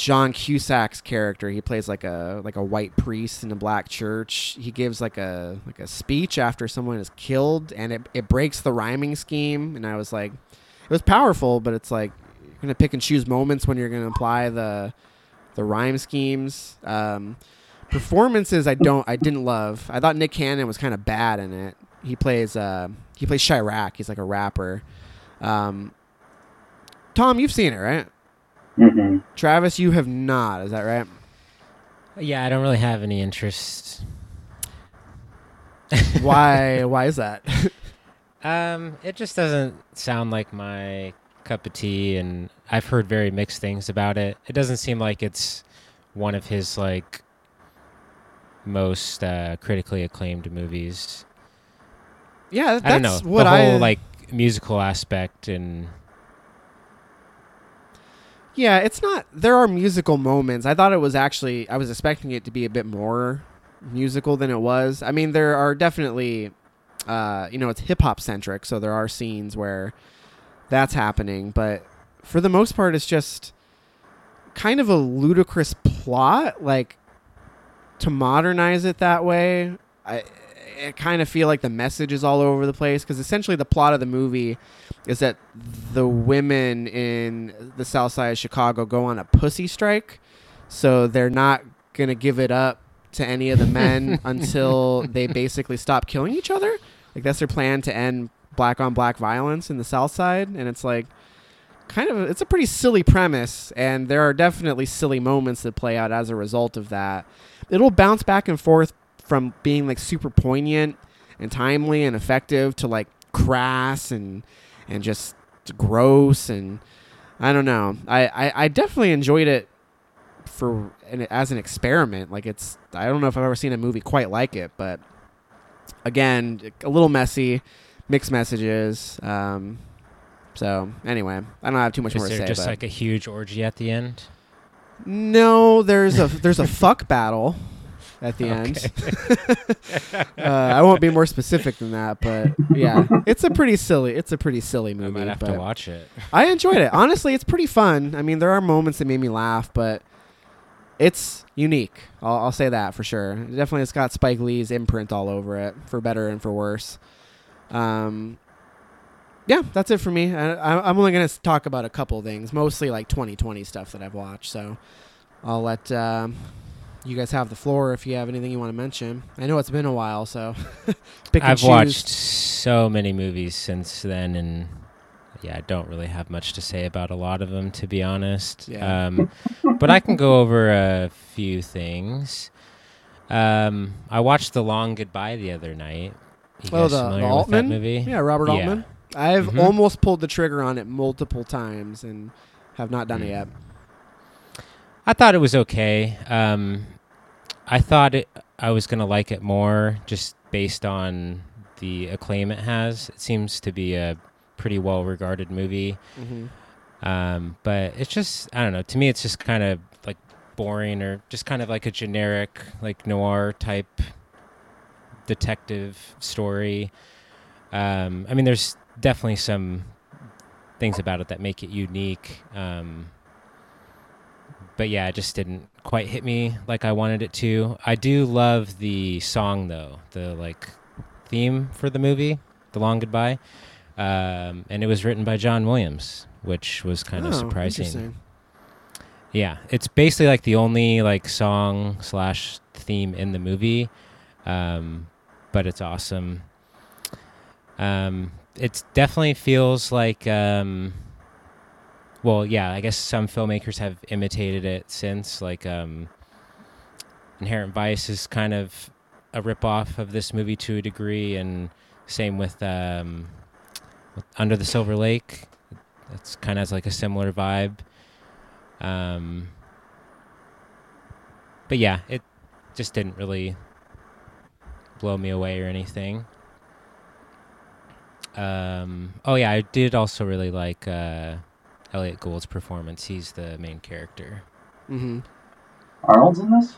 John Cusack's character, he plays like a like a white priest in a black church. He gives like a like a speech after someone is killed, and it it breaks the rhyming scheme. And I was like, it was powerful, but it's like you're gonna pick and choose moments when you're gonna apply the the rhyme schemes. Um, performances I don't I didn't love. I thought Nick Cannon was kind of bad in it. He plays uh he plays Chi-Raq. He's like a rapper. Um, Tom, you've seen it, right? hmm Travis, you have not. Is that right? Yeah, I don't really have any interest. Why? why is that? Um, it just doesn't sound like my cup of tea, and I've heard very mixed things about it. It doesn't seem like it's one of his like most uh, critically acclaimed movies. Yeah, that's I don't know what the whole I like musical aspect and Yeah, it's not. There are musical moments. I thought it was actually. I was expecting it to be a bit more musical than it was. I mean, there are definitely, uh, you know, it's hip hop centric, so there are scenes where that's happening. But for the most part, it's just kind of a ludicrous plot. Like to modernize it that way, I, I kind of feel like the message is all over the place because essentially the plot of the movie is that the women in the south side of Chicago go on a pussy strike. So they're not going to give it up to any of the men until they basically stop killing each other. Like that's their plan to end black on black violence in the south side and it's like kind of a, it's a pretty silly premise and there are definitely silly moments that play out as a result of that. It'll bounce back and forth from being like super poignant and timely and effective to like crass and and just gross and I don't know. I, I, I definitely enjoyed it for and as an experiment. Like it's I don't know if I've ever seen a movie quite like it, but again, a little messy, mixed messages. Um, so anyway, I don't have too much Is more to say. just like a huge orgy at the end? no, there's a there's a fuck battle at the end. uh, I won't be more specific than that, but yeah, it's a pretty silly. It's a pretty silly movie. I might have to watch it. I enjoyed it. Honestly, it's pretty fun. I mean, there are moments that made me laugh, but it's unique. I'll, I'll say that for sure. It definitely, it's got Spike Lee's imprint all over it, for better and for worse. Um, yeah, that's it for me. I, I'm only gonna talk about a couple things, mostly like 2020 stuff that I've watched. So I'll let um, you guys have the floor if you have anything you want to mention. I know it's been a while, so pick I've watched so many movies since then, and yeah, I don't really have much to say about a lot of them, to be honest. Yeah. Um, but I can go over a few things. Um, I watched The Long Goodbye the other night. You Oh, the, the Altman movie? Yeah, Robert Yeah. Altman. I've Mhm. almost pulled the trigger on it multiple times and have not done it Mm. yet. I thought it was okay. Um, I thought it, I was gonna like it more just based on the acclaim it has. It seems to be a pretty well regarded movie. Mm-hmm. Um, but it's just I don't know. To me, it's just kind of like boring or just kind of like a generic like noir type detective story. Um, I mean, there's definitely some things about it that make it unique. Um, but yeah, it just didn't quite hit me like I wanted it to. I do love the song though, the like theme for the movie, "The Long Goodbye," um, and it was written by John Williams, which was kind of Oh, surprising. interesting. Yeah, it's basically like the only like song slash theme in the movie, um, but it's awesome. Um, it definitely feels like, um, well, yeah, I guess some filmmakers have imitated it since. Like, um, Inherent Vice is kind of a ripoff of this movie to a degree, and same with, um, with Under the Silver Lake. It's kind of has like a similar vibe. Um, but yeah, it just didn't really blow me away or anything. Um, oh yeah, I did also really like uh, Elliot Gould's performance. He's the main character. Mm-hmm. Arnold's in this?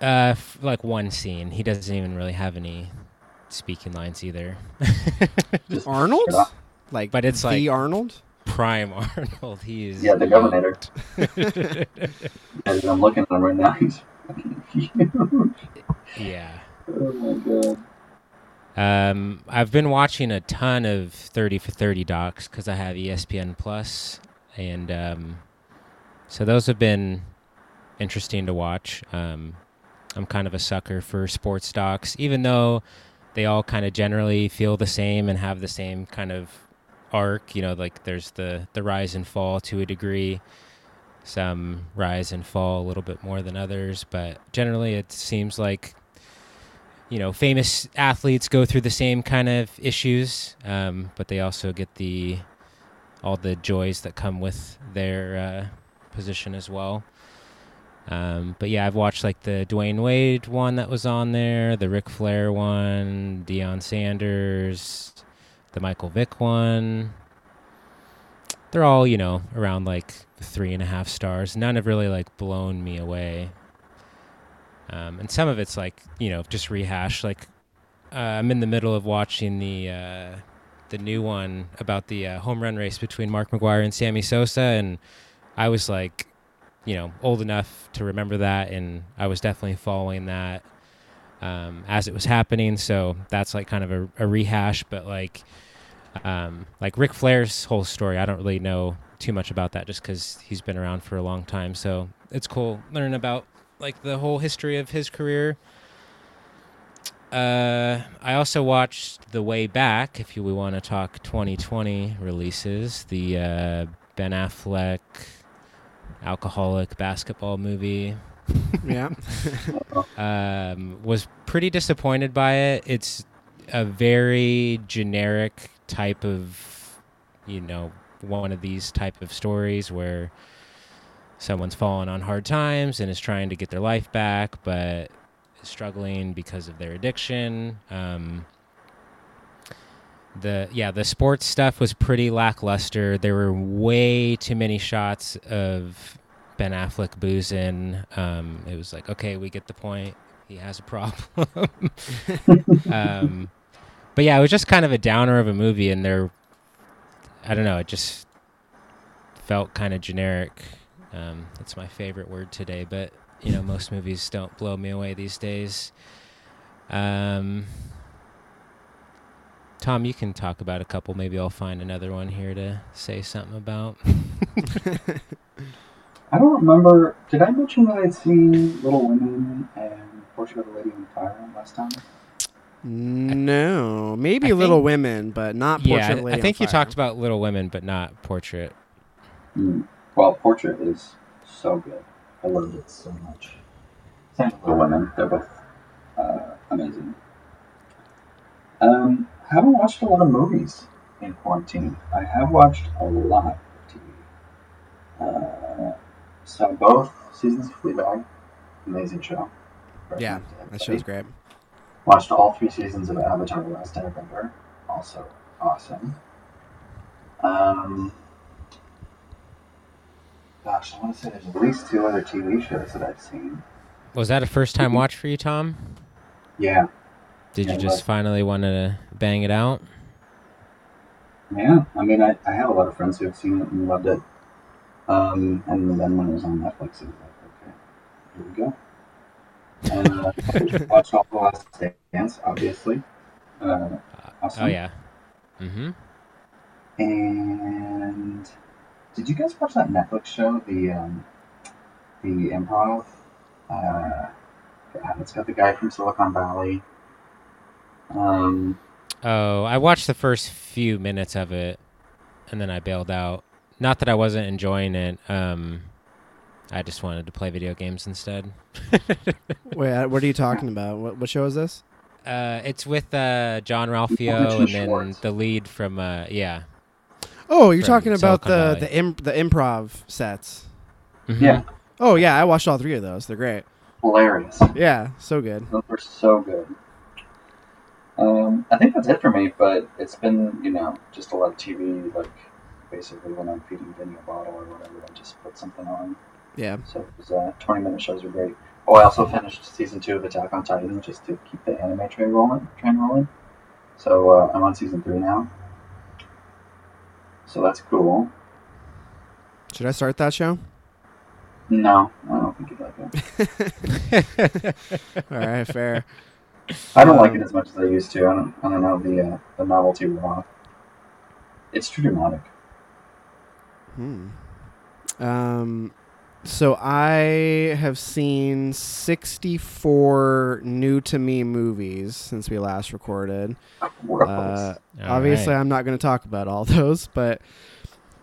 Uh, f- like one scene, he doesn't even really have any speaking lines either. Arnold? Like, But it's the like- Arnold? Prime Arnold. He is Yeah, the governor. As I'm looking at him right now, he's fucking huge. yeah. Oh my god. Um, I've been watching a ton of 30 for 30 docs because I have ESPN Plus, and um, so those have been interesting to watch. Um, I'm kind of a sucker for sports docs, even though they all kind of generally feel the same and have the same kind of arc. You know, like there's the the rise and fall to a degree. Some rise and fall a little bit more than others, but generally it seems like you know, famous athletes go through the same kind of issues, um, but they also get the all the joys that come with their uh, position as well. Um, but yeah, I've watched like the Dwyane Wade one that was on there, the Ric Flair one, Deion Sanders, the Michael Vick one. They're all you know around like three and a half stars. None have really like blown me away. Um, and some of it's like you know just rehash. Like uh, I'm in the middle of watching the uh, the new one about the uh, home run race between Mark McGwire and Sammy Sosa, and I was like, you know, old enough to remember that, and I was definitely following that um, as it was happening. So that's like kind of a, a rehash, but like um, like Ric Flair's whole story, I don't really know too much about that just because he's been around for a long time. So it's cool learning about like the whole history of his career. Uh, I also watched The Way Back. If you we want to talk 2020 releases, the uh, Ben Affleck alcoholic basketball movie. yeah. Um, was pretty disappointed by it. It's a very generic type of, you know, one of these type of stories where someone's fallen on hard times and is trying to get their life back, but is struggling because of their addiction. Um, the yeah, the sports stuff was pretty lackluster. There were way too many shots of Ben Affleck boozing. Um, it was like, okay, we get the point. He has a problem. um, but yeah, it was just kind of a downer of a movie, and there, I don't know, it just felt kind of generic. Um, that's my favorite word today, but you know, most movies don't blow me away these days. Um, Tom, you can talk about a couple. Maybe I'll find another one here to say something about. I don't remember. Did I mention that I'd seen Little Women and Portrait of a Lady on Fire last time? No, maybe I Little Women, but not Portrait yeah, of Lady I think on you Fire. talked about Little Women, but not Portrait. Mm. Well, Portrait is so good. I loved it so much. Same with Little Women. They're both uh, amazing. Um, haven't watched a lot of movies in quarantine. I have watched a lot of TV. Uh, saw both seasons of Fleabag. Amazing show. Yeah, that everybody. show's great. Watched all three seasons of Avatar: Last Airbender. Also awesome. Um, gosh, I want to say there's at least two other TV shows that I've seen. Was that a first time watch for you, Tom? Yeah, Did Yeah, you just finally want to bang it out? yeah. I mean, I, I have a lot of friends who have seen it and loved it. Um, and then when it was on Netflix, it was like, okay, here we go. And uh, watched all the Last Dance, obviously. Uh, awesome. Oh yeah. Mm-hmm. And did you guys watch that Netflix show, the um, the Improv? Uh, it's got the guy from Silicon Valley. Um, Oh, I watched the first few minutes of it, and then I bailed out. Not that I wasn't enjoying it. Um, I just wanted to play video games instead. Wait, uh, what are you talking about? What, what show is this? Uh, it's with uh, Jean-Ralphio and then Short. the lead from uh, yeah. Oh, you're talking about Silicon the Valley. the imp, the improv sets. Mhm. yeah, Oh yeah, I watched all three of those. They're great. hilarious. Yeah, so good. Those were so good. Um, I think that's it for me, but it's been, you know, just a lot of TV. Like, basically, when I'm feeding Vinny a bottle or whatever, I just put something on. Yeah. So it was, uh, 20 minute shows are great. Oh, I also finished season two of Attack on Titan just to keep the anime train rolling. Train rolling. So uh, I'm on season three now. So that's cool. Should I start that show? No, I don't think you'd like it. All right, fair. I don't like Um, it as much as I used to. I don't. I don't know the uh, the novelty wore off. It's too dramatic. Hmm. Um, so I have seen 64 new to me movies since we last recorded. Uh, obviously, right. I'm not going to talk about all those, but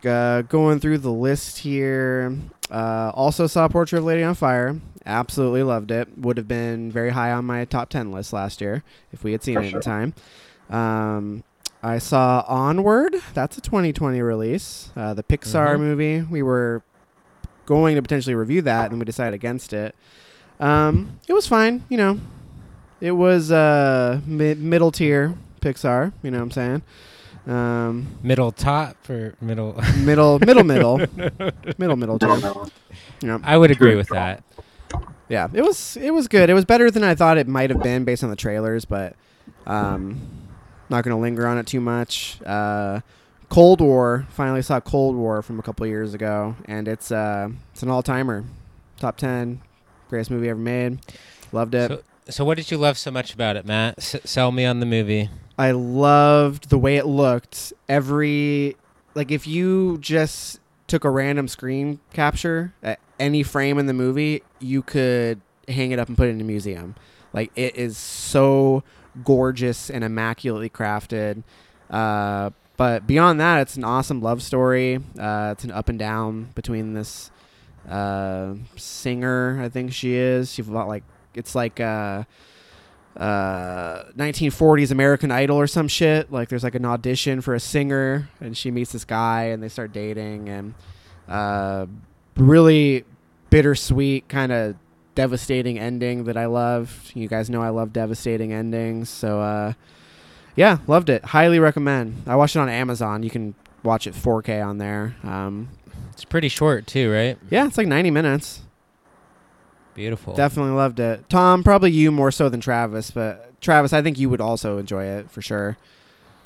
uh, going through the list here, uh, also saw Portrait of a Lady on Fire. Absolutely loved it. Would have been very high on my top 10 list last year if we had seen For it sure. in time. Um, I saw Onward. That's a 2020 release. Uh, the Pixar Mhm. movie. We were going to potentially review that, and we decided against it. Um, it was fine. You know, it was uh, mid- middle tier Pixar. You know what I'm saying? Um, middle top or middle. middle, middle, middle, middle, middle tier. You know, I would agree with that. yeah, it was it was good. It was better than I thought it might have been based on the trailers, but um, not going to linger on it too much. Uh, Cold War finally saw Cold War from a couple years ago, and it's uh, it's an all timer, top ten, greatest movie ever made. Loved it. So, so what did you love so much about it, Matt? S- sell me on the movie. I loved the way it looked. Every like if you just took a random screen capture at any frame in the movie, you could hang it up and put it in a museum. Like it is so gorgeous and immaculately crafted. Uh, but beyond that, it's an awesome love story. Uh, it's an up and down between this uh, singer. I think she is. She's about like it's like. Uh, uh 1940s American Idol or some shit. Like there's like an audition for a singer and she meets this guy and they start dating and uh really bittersweet, kind of devastating ending that I love. You guys know I love devastating endings, so uh, yeah, loved it. Highly recommend. I watched it on Amazon. You can watch it 4K on there. Um, It's pretty short too, right? yeah, it's like 90 minutes. Beautiful. Definitely loved it. Tom, probably you more so than Travis, but Travis, I think you would also enjoy it for sure.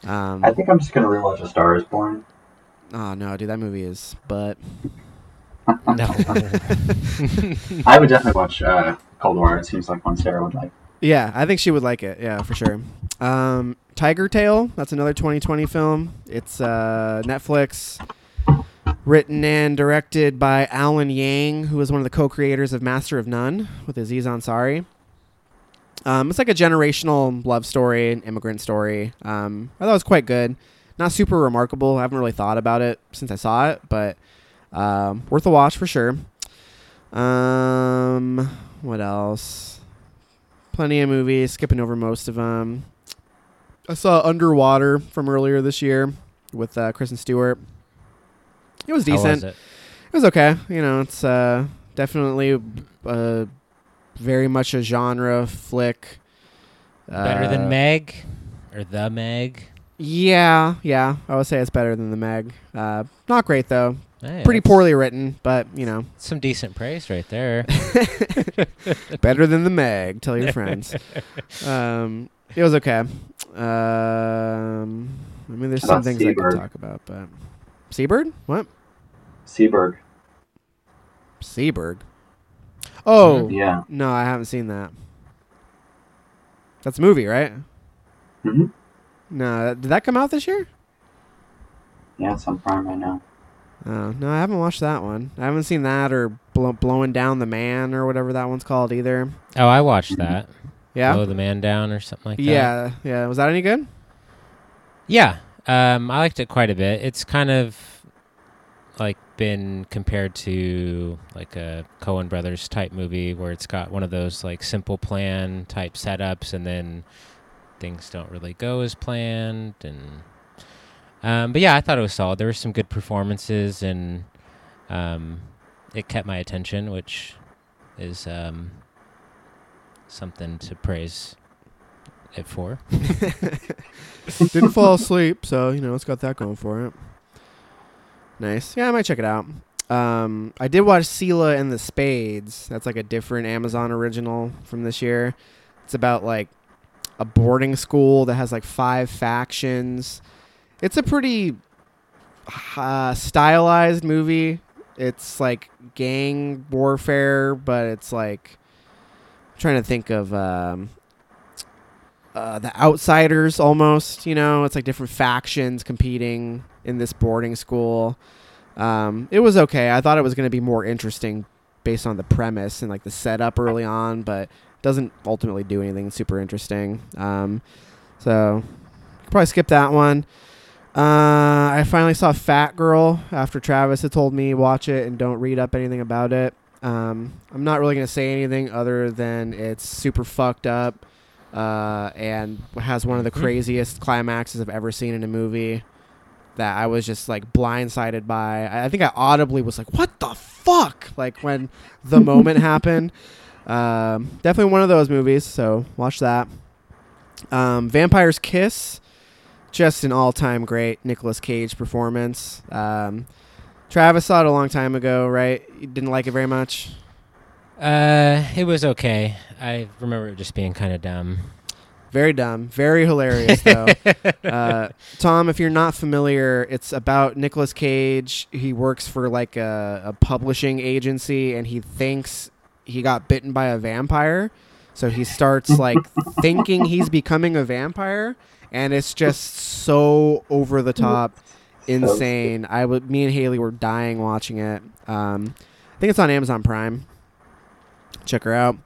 Um, I think I'm just gonna rewatch A Star Is Born. oh no, dude, that movie is. But no. I would definitely watch uh, Cold War. It seems like one Sarah would like. Yeah, I think she would like it. Yeah, for sure. Um, Tigertail. That's another 2020 film. It's uh, Netflix. Written and directed by Alan Yang, who was one of the co-creators of Master of None with Aziz Ansari. Um, it's like a generational love story, an immigrant story. Um, I thought it was quite good. Not super remarkable. I haven't really thought about it since I saw it, but um, worth a watch for sure. Um, what else? Plenty of movies. Skipping over most of them. I saw Underwater from earlier this year with uh, Kristen Stewart. It was How decent. was it? It was okay. You know, it's uh, definitely uh, very much a genre flick. Better Uh, than Meg or the Meg? Yeah, yeah. I would say it's better than the Meg. Uh, not great though. Hey, Pretty poorly written, but you know, Some decent praise right there. better than the Meg. Tell your friends. Um, it was okay. Um, I mean, there's some about things I could talk about, but Seabird? What? Seberg. Seabird? Oh, Yeah. no, I haven't seen that. That's a movie, right? hmm No, did that come out this year? Yeah, it's on Prime right now. Oh, no, I haven't watched that one. I haven't seen that or blow, blowing down the man or whatever that one's called either. Oh, I watched that. Yeah, Blow the man down or something like that. yeah, yeah. Was that any good? Yeah. Um, I liked it quite a bit. It's kind of like been compared to like a Coen Brothers type movie where it's got one of those like simple plan type setups and then things don't really go as planned and um, but yeah, I thought it was solid. There were some good performances and um, it kept my attention, which is um, something to praise it for. Didn't fall asleep, so you know it's got that going for it. Nice. Yeah, I might check it out. Um, I did watch Selah and the Spades. That's like a different Amazon original from this year. It's about like a boarding school that has like five factions. It's a pretty uh, stylized movie. It's like gang warfare, but it's like I'm trying to think of um, uh, the outsiders almost. You know, it's like different factions competing in this boarding school. Um, it was okay. I thought it was going to be more interesting based on the premise and like the setup early on, but doesn't ultimately do anything super interesting. Um, so probably skip that one. Uh, I finally saw Fat Girl after Travis had told me watch it and don't read up anything about it. Um, I'm not really gonna say anything other than it's super fucked up, uh, and has one of the Mhm. craziest climaxes I've ever seen in a movie. That I was just like blindsided by. I I think I audibly was like, "What the fuck!" Like when the moment happened. Um, definitely one of those movies. So watch that. Um, Vampire's Kiss, just an all-time great Nicolas Cage performance. Um, Travis saw it a long time ago, right? You didn't like it very much. Uh, it was okay. I remember it just being kind of dumb. Very dumb, very hilarious though. uh, Tom, if you're not familiar, it's about Nicolas Cage. He works for like a, a publishing agency, and he thinks he got bitten by a vampire. So he starts like thinking he's becoming a vampire, and it's just so over the top, insane. I would, me and Haley were dying watching it. Um, I think it's on Amazon Prime. Check her out.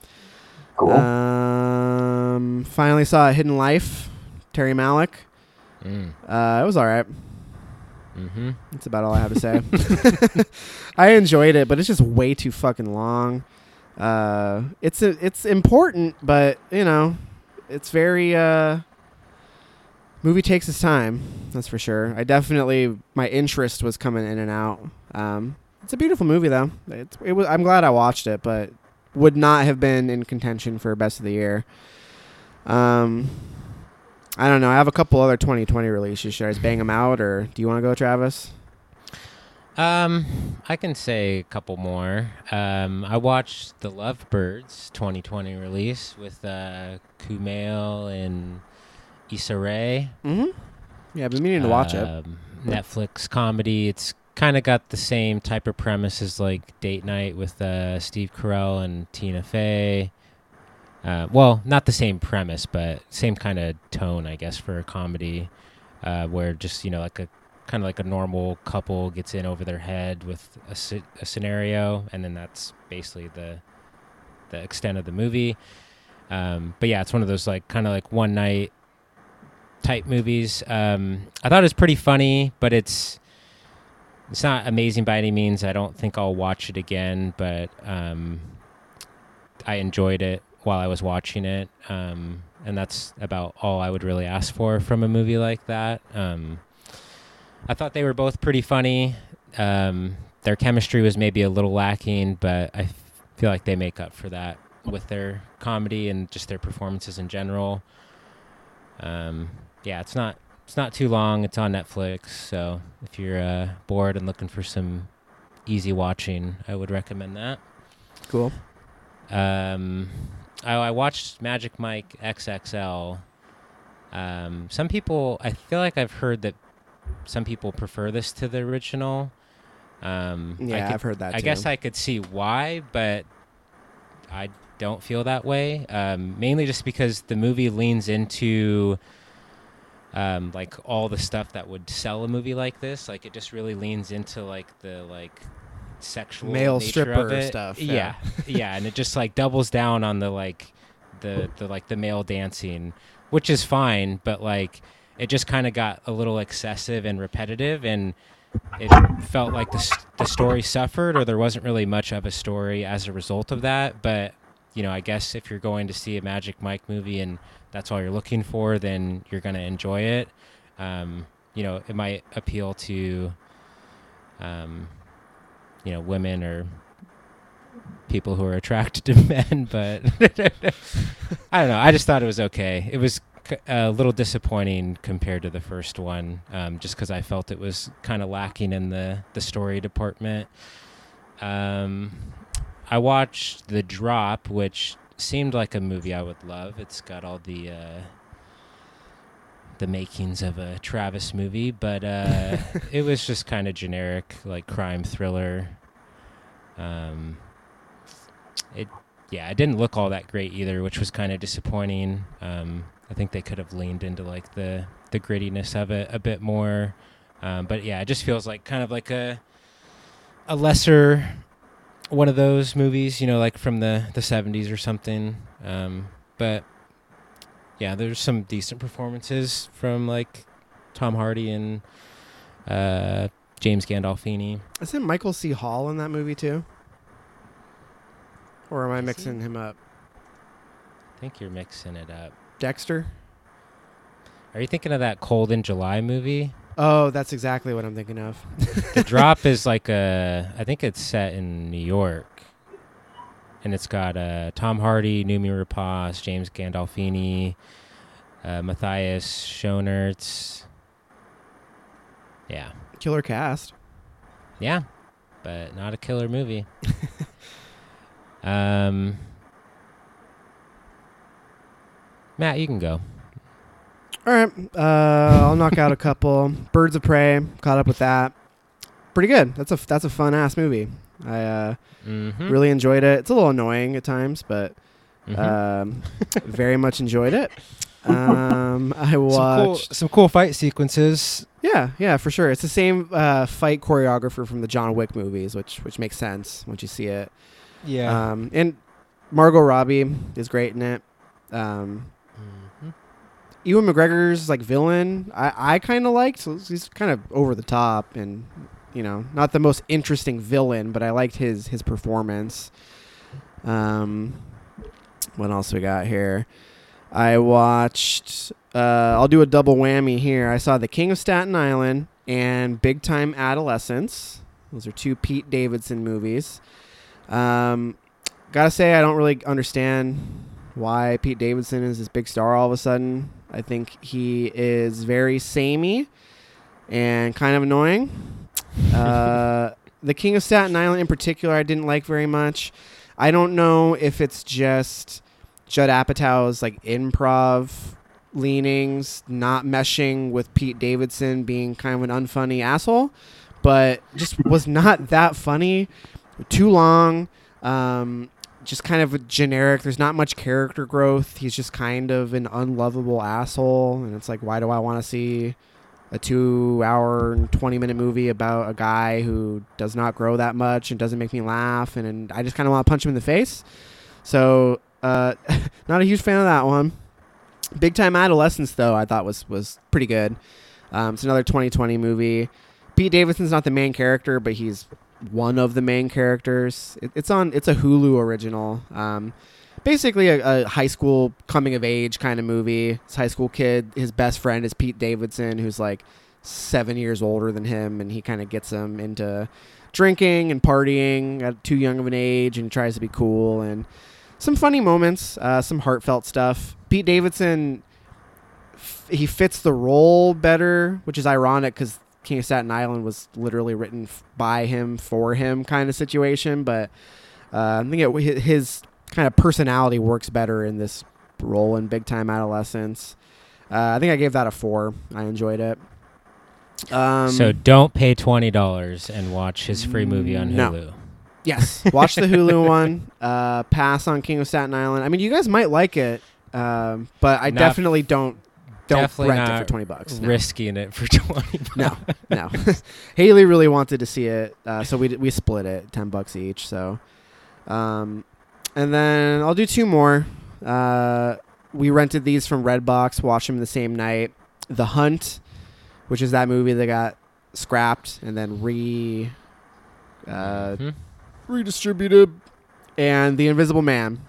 Cool. Um, finally saw a Hidden Life, Terry Malick. Mm. Uh, it was all right. Mm-hmm. That's about all I have to say. I enjoyed it, but it's just way too fucking long. Uh, it's a, it's important, but you know, it's very uh, movie takes its time. That's for sure. I definitely my interest was coming in and out. Um, It's a beautiful movie though. It's, it was. I'm glad I watched it, but would not have been in contention for best of the year. Um, I don't know. I have a couple other 2020 releases. Should I just bang them out, or do you want to go, Travis? Um, I can say a couple more. Um, I watched the Lovebirds 2020 release with uh, Kumail and Issa Rae. Mm-hmm. Yeah, I've been meaning to watch it. Um, Netflix comedy. It's kind of got the same type of premise as like Date Night with uh, Steve Carell and Tina Fey. Uh, well, not the same premise, but same kind of tone, I guess, for a comedy, uh, where just you know like a kind of like a normal couple gets in over their head with a, a scenario, and then that's basically the the extent of the movie. Um, but yeah, it's one of those like kind of like one night type movies. Um, I thought it was pretty funny, but it's it's not amazing by any means. I don't think I'll watch it again, but um, I enjoyed it while I was watching it, um, and that's about all I would really ask for from a movie like that. Um, I thought they were both pretty funny. Um, their chemistry was maybe a little lacking, but I feel like they make up for that with their comedy and just their performances in general. Um, yeah, it's not it's not too long. It's on Netflix, so if you're uh, bored and looking for some easy watching, I would recommend that. Cool. Um, I, I watched Magic Mike XXL. Um, some people, I feel like I've heard that some people prefer this to the original. Um, I Yeah, could- I've heard that. I too. guess I could see why, but I don't feel that way. Um, mainly just because the movie leans into um, like all the stuff that would sell a movie like this. Like it just really leans into like the like sexual Male stripper of it. stuff, Yeah, yeah. yeah, and it just like doubles down on the like the the like the male dancing, which is fine, but like it just kind of got a little excessive and repetitive and it felt like the, the story suffered or there wasn't really much of a story as a result of that but you know i guess if you're going to see a magic mike movie and that's all you're looking for then you're going to enjoy it. Um, you know it might appeal to um, you know women or people who are attracted to men but i don't know. I just thought it was okay. It was c- a little disappointing compared to the first one, um, just because I felt it was kind of lacking in the the story department. Um, I watched The Drop, which seemed like a movie I would love. It's got all the uh, the makings of a Travis movie, but uh, it was just kind of generic, like crime thriller. Um, it yeah, it didn't look all that great either, which was kind of disappointing. Um, I think they could have leaned into like the the grittiness of it a bit more. Um, but yeah, it just feels like kind of like a a lesser one of those movies, you know, like from the the seventies or something. Um, but yeah, there's some decent performances from like Tom Hardy and uh, James Gandolfini. Isn't Michael C. Hall in that movie too? Or am I Is he? mixing him up? I think you're mixing it up. Dexter? Are you thinking of that Cold in July movie? Oh, that's exactly what I'm thinking of. the drop is like a I think it's set in New York. And it's got uh, Tom Hardy, Noomi Rapace, James Gandolfini, uh, Matthias Schoenaerts. Yeah. Killer cast. Yeah. But not a killer movie. um Matt, you can go. All right, uh, I'll knock out a couple. Birds of Prey, caught up with that. Pretty good. That's a that's a fun ass movie. I uh, Mm-hmm. really enjoyed it. It's a little annoying at times, but Mm-hmm. um, very much enjoyed it. Um, I some cool, watched. some cool fight sequences. Yeah, yeah, for sure. It's the same uh, fight choreographer from the John Wick movies, which which makes sense once you see it. Yeah. Um, and Margot Robbie is great in it. Um. Ewan McGregor's like villain, I, I kind of liked. So he's kind of over the top and you know not the most interesting villain, but I liked his his performance. Um, what else we got here? I watched. Uh, I'll do a double whammy here. I saw The King of Staten Island and Big Time Adolescence. Those are two Pete Davidson movies. Um, gotta say, I don't really understand why Pete Davidson is this big star all of a sudden. I think he is very samey and kind of annoying. Uh, the King of Staten Island, in particular, I didn't like very much. I don't know if it's just Judd Apatow's like improv leanings not meshing with Pete Davidson being kind of an unfunny asshole, but just was not that funny. Too long. Um, just kind of generic. There's not much character growth. He's just kind of an unlovable asshole, and it's like, why do I want to see a two-hour and twenty-minute movie about a guy who does not grow that much and doesn't make me laugh, and, and I just kind of want to punch him in the face. So, uh, not a huge fan of that one. Big Time Adolescence, though, I thought was was pretty good. Um, it's another 2020 movie. Pete Davidson's not the main character, but he's one of the main characters. It, it's on. It's a Hulu original. Um, basically, a, a high school coming of age kind of movie. This high school kid. His best friend is Pete Davidson, who's like seven years older than him, and he kind of gets him into drinking and partying at too young of an age, and tries to be cool and some funny moments, uh, some heartfelt stuff. Pete Davidson, he fits the role better, which is ironic because King of Staten Island was literally written f- by him for him kind of situation. But uh, I think it, his kind of personality works better in this role in Big Time Adolescence. Uh, I think I gave that a four. I enjoyed it. Um, so don't pay twenty dollars and watch his free movie on No. Hulu. Yes, watch the Hulu one. Uh, pass on King of Staten Island. I mean, you guys might like it, um, but I Not- definitely don't don't Definitely rent it for twenty bucks. No. Risking it for twenty. No, no. Haley really wanted to see it, uh, so we d- we split it, ten bucks each. So, um, and then I'll do two more. Uh, we rented these from Redbox, watched them the same night. The Hunt, which is that movie that got scrapped and then re uh, Hmm? redistributed, and The Invisible Man.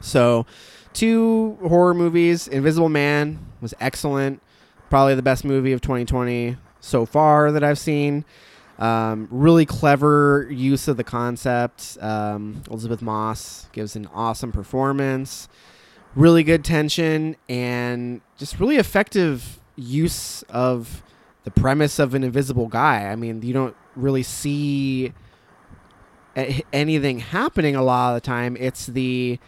So, two horror movies. Invisible Man was excellent, probably the best movie of 2020 so far that I've seen. Um, really clever use of the concept. Um, Elisabeth Moss gives an awesome performance. Really good tension and just really effective use of the premise of an invisible guy. I mean, you don't really see anything happening a lot of the time. It's the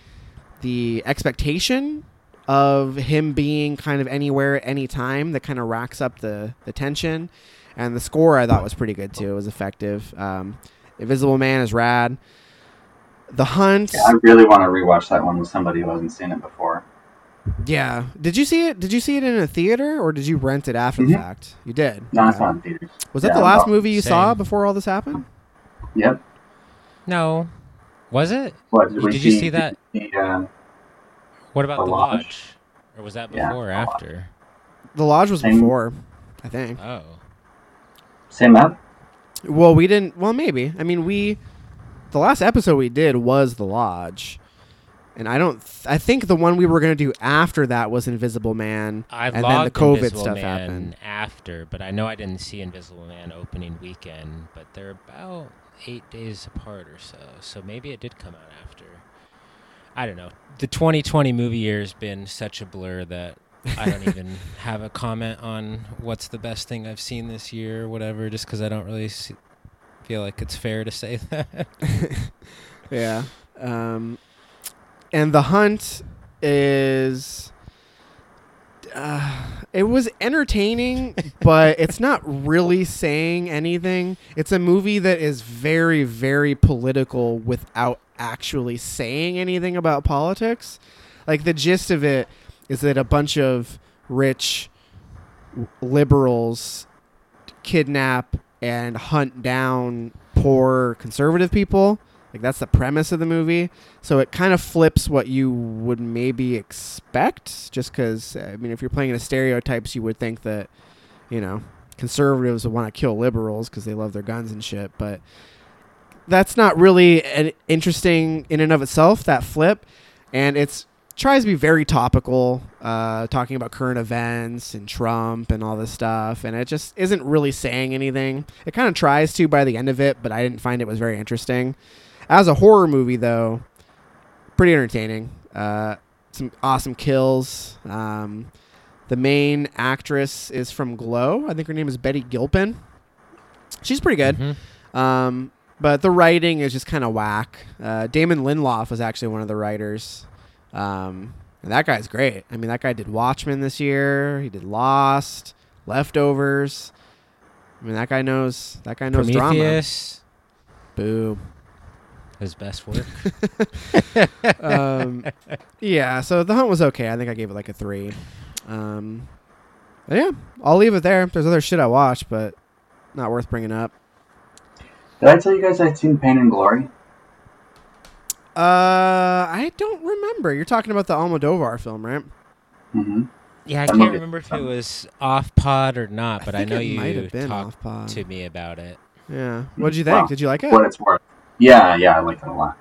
the expectation of him being kind of anywhere at any time that kind of racks up the the tension. And the score I thought was pretty good too. It was effective. Um, Invisible Man is rad. The Hunt. Yeah, I really want to rewatch that one with somebody who hasn't seen it before. Yeah. Did you see it? Did you see it in a theater or did you rent it after the Mhm. fact? You did. No, it's Okay. not in theaters. Was that Yeah, the last well, movie you saw before all this happened? Yep. No, was it? What did, we Did you see that? The, uh, What about The the Lodge? lodge? Or was that Yeah, before or after? The Lodge was Same- before, I think. Oh, same map? Well, we didn't. Well, maybe. I mean, we. The last episode we did was the lodge, and I don't. Th- I think the one we were gonna do after that was Invisible Man, I and then the COVID Invisible stuff Man happened. after, but I know I didn't see Invisible Man opening weekend. But they're about eight days apart or so, so maybe it did come out after. I don't know. The 2020 movie year has been such a blur that I don't even have a comment on what's the best thing I've seen this year or whatever, just because I don't really see, feel like it's fair to say that. Yeah. Um, and the hunt is. Uh, it was entertaining, but it's not really saying anything. It's a movie that is very, very political without actually saying anything about politics. Like the gist of it is that a bunch of rich liberals kidnap and hunt down poor conservative people. Like that's the premise of the movie. So it kind of flips what you would maybe expect just cuz I mean if you're playing in stereotypes you would think that you know conservatives would want to kill liberals cuz they love their guns and shit, but that's not really an interesting in and of itself that flip and it's tries to be very topical, uh, talking about current events and Trump and all this stuff, and it just isn't really saying anything. It kind of tries to by the end of it, but I didn't find it was very interesting. As a horror movie, though, pretty entertaining. Uh, some awesome kills. Um, the main actress is from Glow. I think her name is Betty Gilpin. She's pretty good. Mhm. Um, but the writing is just kind of whack. Uh, Damon Lindelof was actually one of the writers. Um, and that guy's great. I mean, that guy did Watchmen this year. He did Lost, Leftovers. I mean, that guy knows. That guy knows drama. Prometheus, Boo. his best work. um, yeah, so the hunt was okay. I think I gave it like a three. Um, yeah, I'll leave it there. There's other shit I watched, but not worth bringing up. Did I tell you guys I'd seen Pain and Glory? Uh, I don't remember. You're talking about the Almodovar film, right? Mm-hmm. Yeah, I can't remember if it was off pod or not, but I, think know it might you have been talked off pod. to me about it. Yeah. What did you think? Well, Did you like it? What it's worth. Yeah, yeah, I liked it a lot.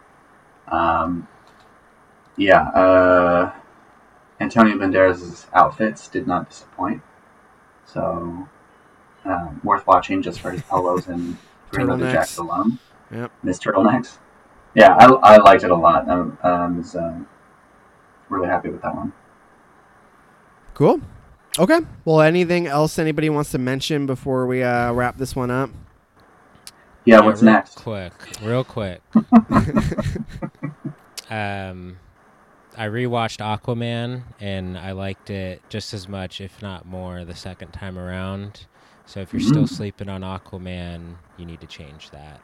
Um, yeah, uh, Antonio Banderas' outfits did not disappoint. So, um, worth watching just for his polos and green leather Turtlenecks. jacket alone. Yep. And his turtlenecks. Yeah, I, I liked it a lot. I um, was uh, really happy with that one. Cool. Okay. Well, anything else anybody wants to mention before we uh, wrap this one up? Yeah, what's real next? Quick, real quick. um, I rewatched Aquaman and I liked it just as much, if not more, the second time around. So if you're still Mm. sleeping on Aquaman, you need to change that.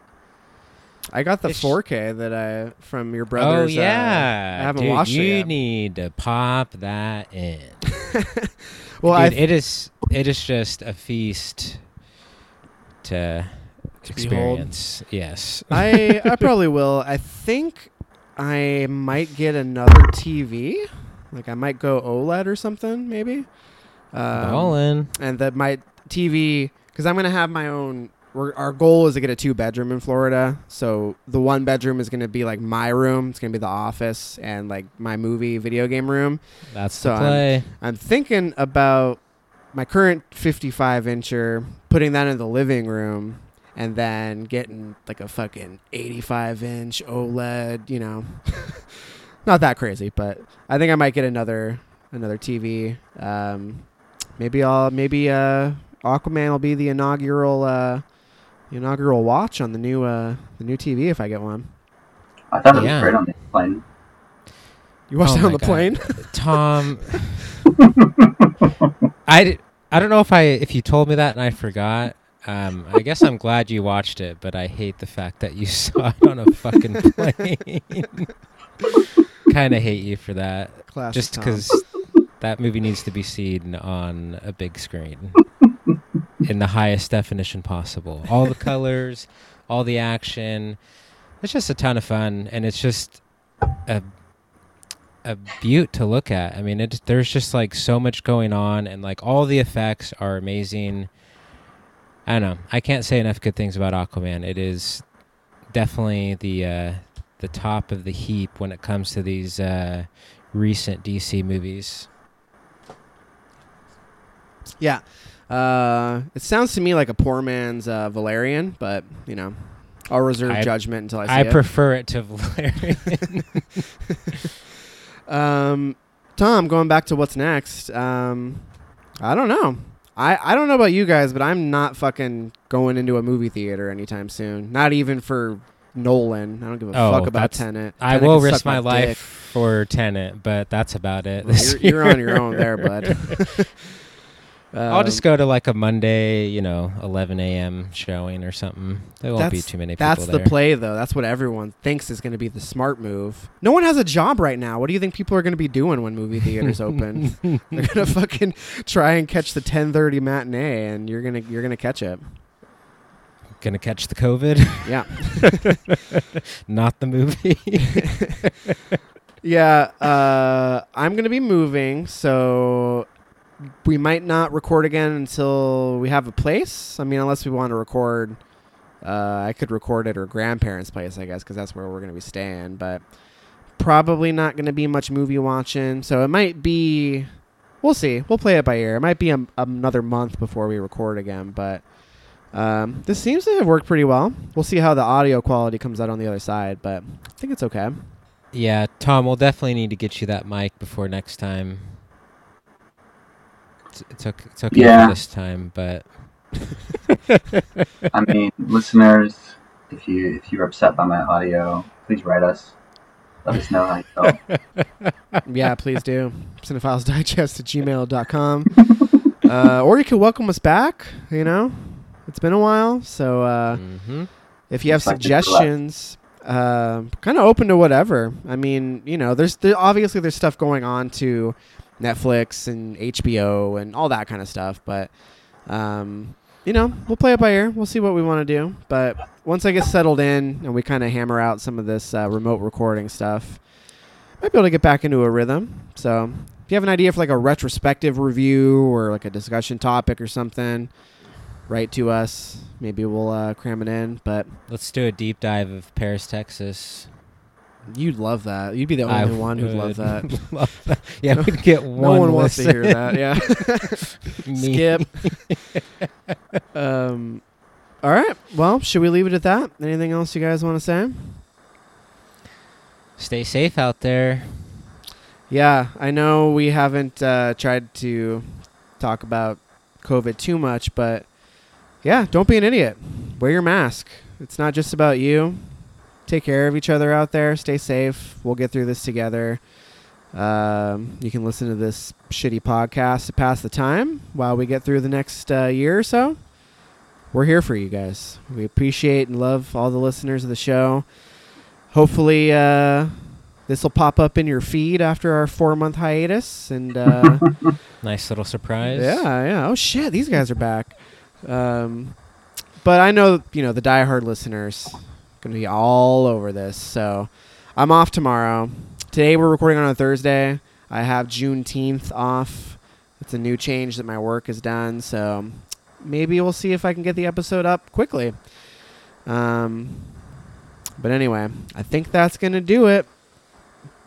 I got the It's- 4K that I from your brother's. oh uh, yeah, I haven't Dude, watched you it yet. need to pop that in. well, Dude, it is it is just a feast to To behold. experience. Yes. I I probably will. I think I might get another TV. Like I might go OLED or something, maybe. Um, Ballin'. and that my TV because I'm gonna have my own. We're, our goal is to get a two bedroom in Florida. So the one bedroom is gonna be like my room. It's gonna be the office and like my movie video game room. That's So the I'm- play. I'm thinking about my current 55 incher, putting that in the living room, and then getting like a fucking 85 inch OLED. You know, not that crazy, but I think I might get another another TV. Um, maybe I'll maybe uh, Aquaman will be the inaugural uh, inaugural watch on the new uh, the new TV if I get one. I thought it Yeah. was great on the plane. You watched Oh it on the God. plane? Tom, I, I don't know if I if you told me that and I forgot. Um, I guess I'm glad you watched it, but I hate the fact that you saw it on a fucking plane. kind of hate you for that, Classic just because that movie needs to be seen on a big screen in the highest definition possible. All the colors, all the action. It's just a ton of fun, and it's just a a beaut to look at. I mean, it, there's just like so much going on, and like all the effects are amazing. I don't know. I can't say enough good things about Aquaman. It is definitely the uh, the top of the heap when it comes to these uh, recent DC movies. Yeah. Uh, it sounds to me like a poor man's uh, Valerian, but you know, I'll reserve I- judgment until I see I it. I prefer it to Valerian. um, Tom, going back to what's next. Um, I don't know. I, I don't know about you guys, but I'm not fucking going into a movie theater anytime soon. Not even for Nolan. I don't give a Oh, fuck about Tenet. I will risk suck my, life for Tenet, but that's about it. You're, you're on your own there, bud. I'll just Um, go to like a Monday, you know, 11 a.m. showing or something. There won't be too many people That's the play, though. That's what everyone thinks is going to be the smart move. No one has a job right now. What do you think people are going to be doing when movie theaters open? They're gonna fucking try and catch the 10:30 matinee, and you're gonna you're gonna catch it. Gonna catch the COVID, Yeah, not the movie. yeah. Uh, I'm gonna be moving, so we might not record again until we have a place. I mean, unless we want to record. Uh, I could record at her grandparents' place, I guess, because that's where we're gonna be staying. But probably not going to be much movie watching, so it might be. We'll see. We'll play it by ear. It might be a, another month before we record again, but um, this seems to have worked pretty well. We'll see how the audio quality comes out on the other side, but I think it's okay. Yeah, Tom, we'll definitely need to get you that mic before next time. It's, it's okay, it's okay Yeah. for this time, but I mean, listeners, if you if you're upset by my audio, please write us. Let us know how you felt. yeah, please do. Cinephilesdigest at gmail.com. uh, or you can welcome us back, you know? It's been a while, so uh, mhm. if you have Like suggestions, uh, kind of open to whatever. I mean, you know, there's there, obviously there's stuff going on to Netflix and HBO and all that kind of stuff, but um, you know, we'll play it by ear. We'll see what we want to do. But once I get settled in and we kind of hammer out some of this uh, remote recording stuff, might be able to get back into a rhythm. So if you have an idea for like a retrospective review or like a discussion topic or something, write to us. Maybe we'll uh, cram it in. But let's do a deep dive of Paris, Texas. You'd love that. You'd be the I only one who'd love that. love that. Yeah, we'd get one. no one wants to hear that. Yeah. Skip. um. All right. Well, should we leave it at that? Anything else you guys want to say? Stay safe out there. Yeah, I know we haven't uh, tried to talk about COVID too much, but yeah, don't be an idiot. Wear your mask. It's not just about you. Take care of each other out there. Stay safe. We'll get through this together. Um, you can listen to this shitty podcast to pass the time while we get through the next uh, year or so. We're here for you guys. We appreciate and love all the listeners of the show. Hopefully, uh, this will pop up in your feed after our four month hiatus. And uh, Nice little surprise. yeah, yeah. Oh shit, these guys are back. Um, but I know you know the diehard listeners gonna be all over this. So I'm off tomorrow. Today we're recording on a Thursday. I have Juneteenth off. It's a new change that my work has done. So maybe we'll see if I can get the episode up quickly. Um, but anyway, I think that's gonna do it.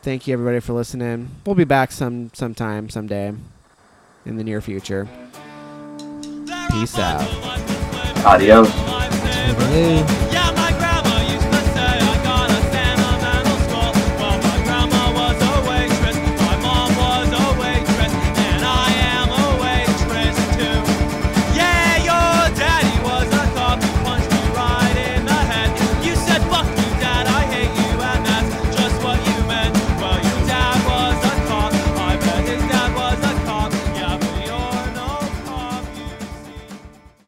Thank you everybody for listening. We'll be back some sometime someday in the near future. Peace out. Adios. Toodaloo. Yeah,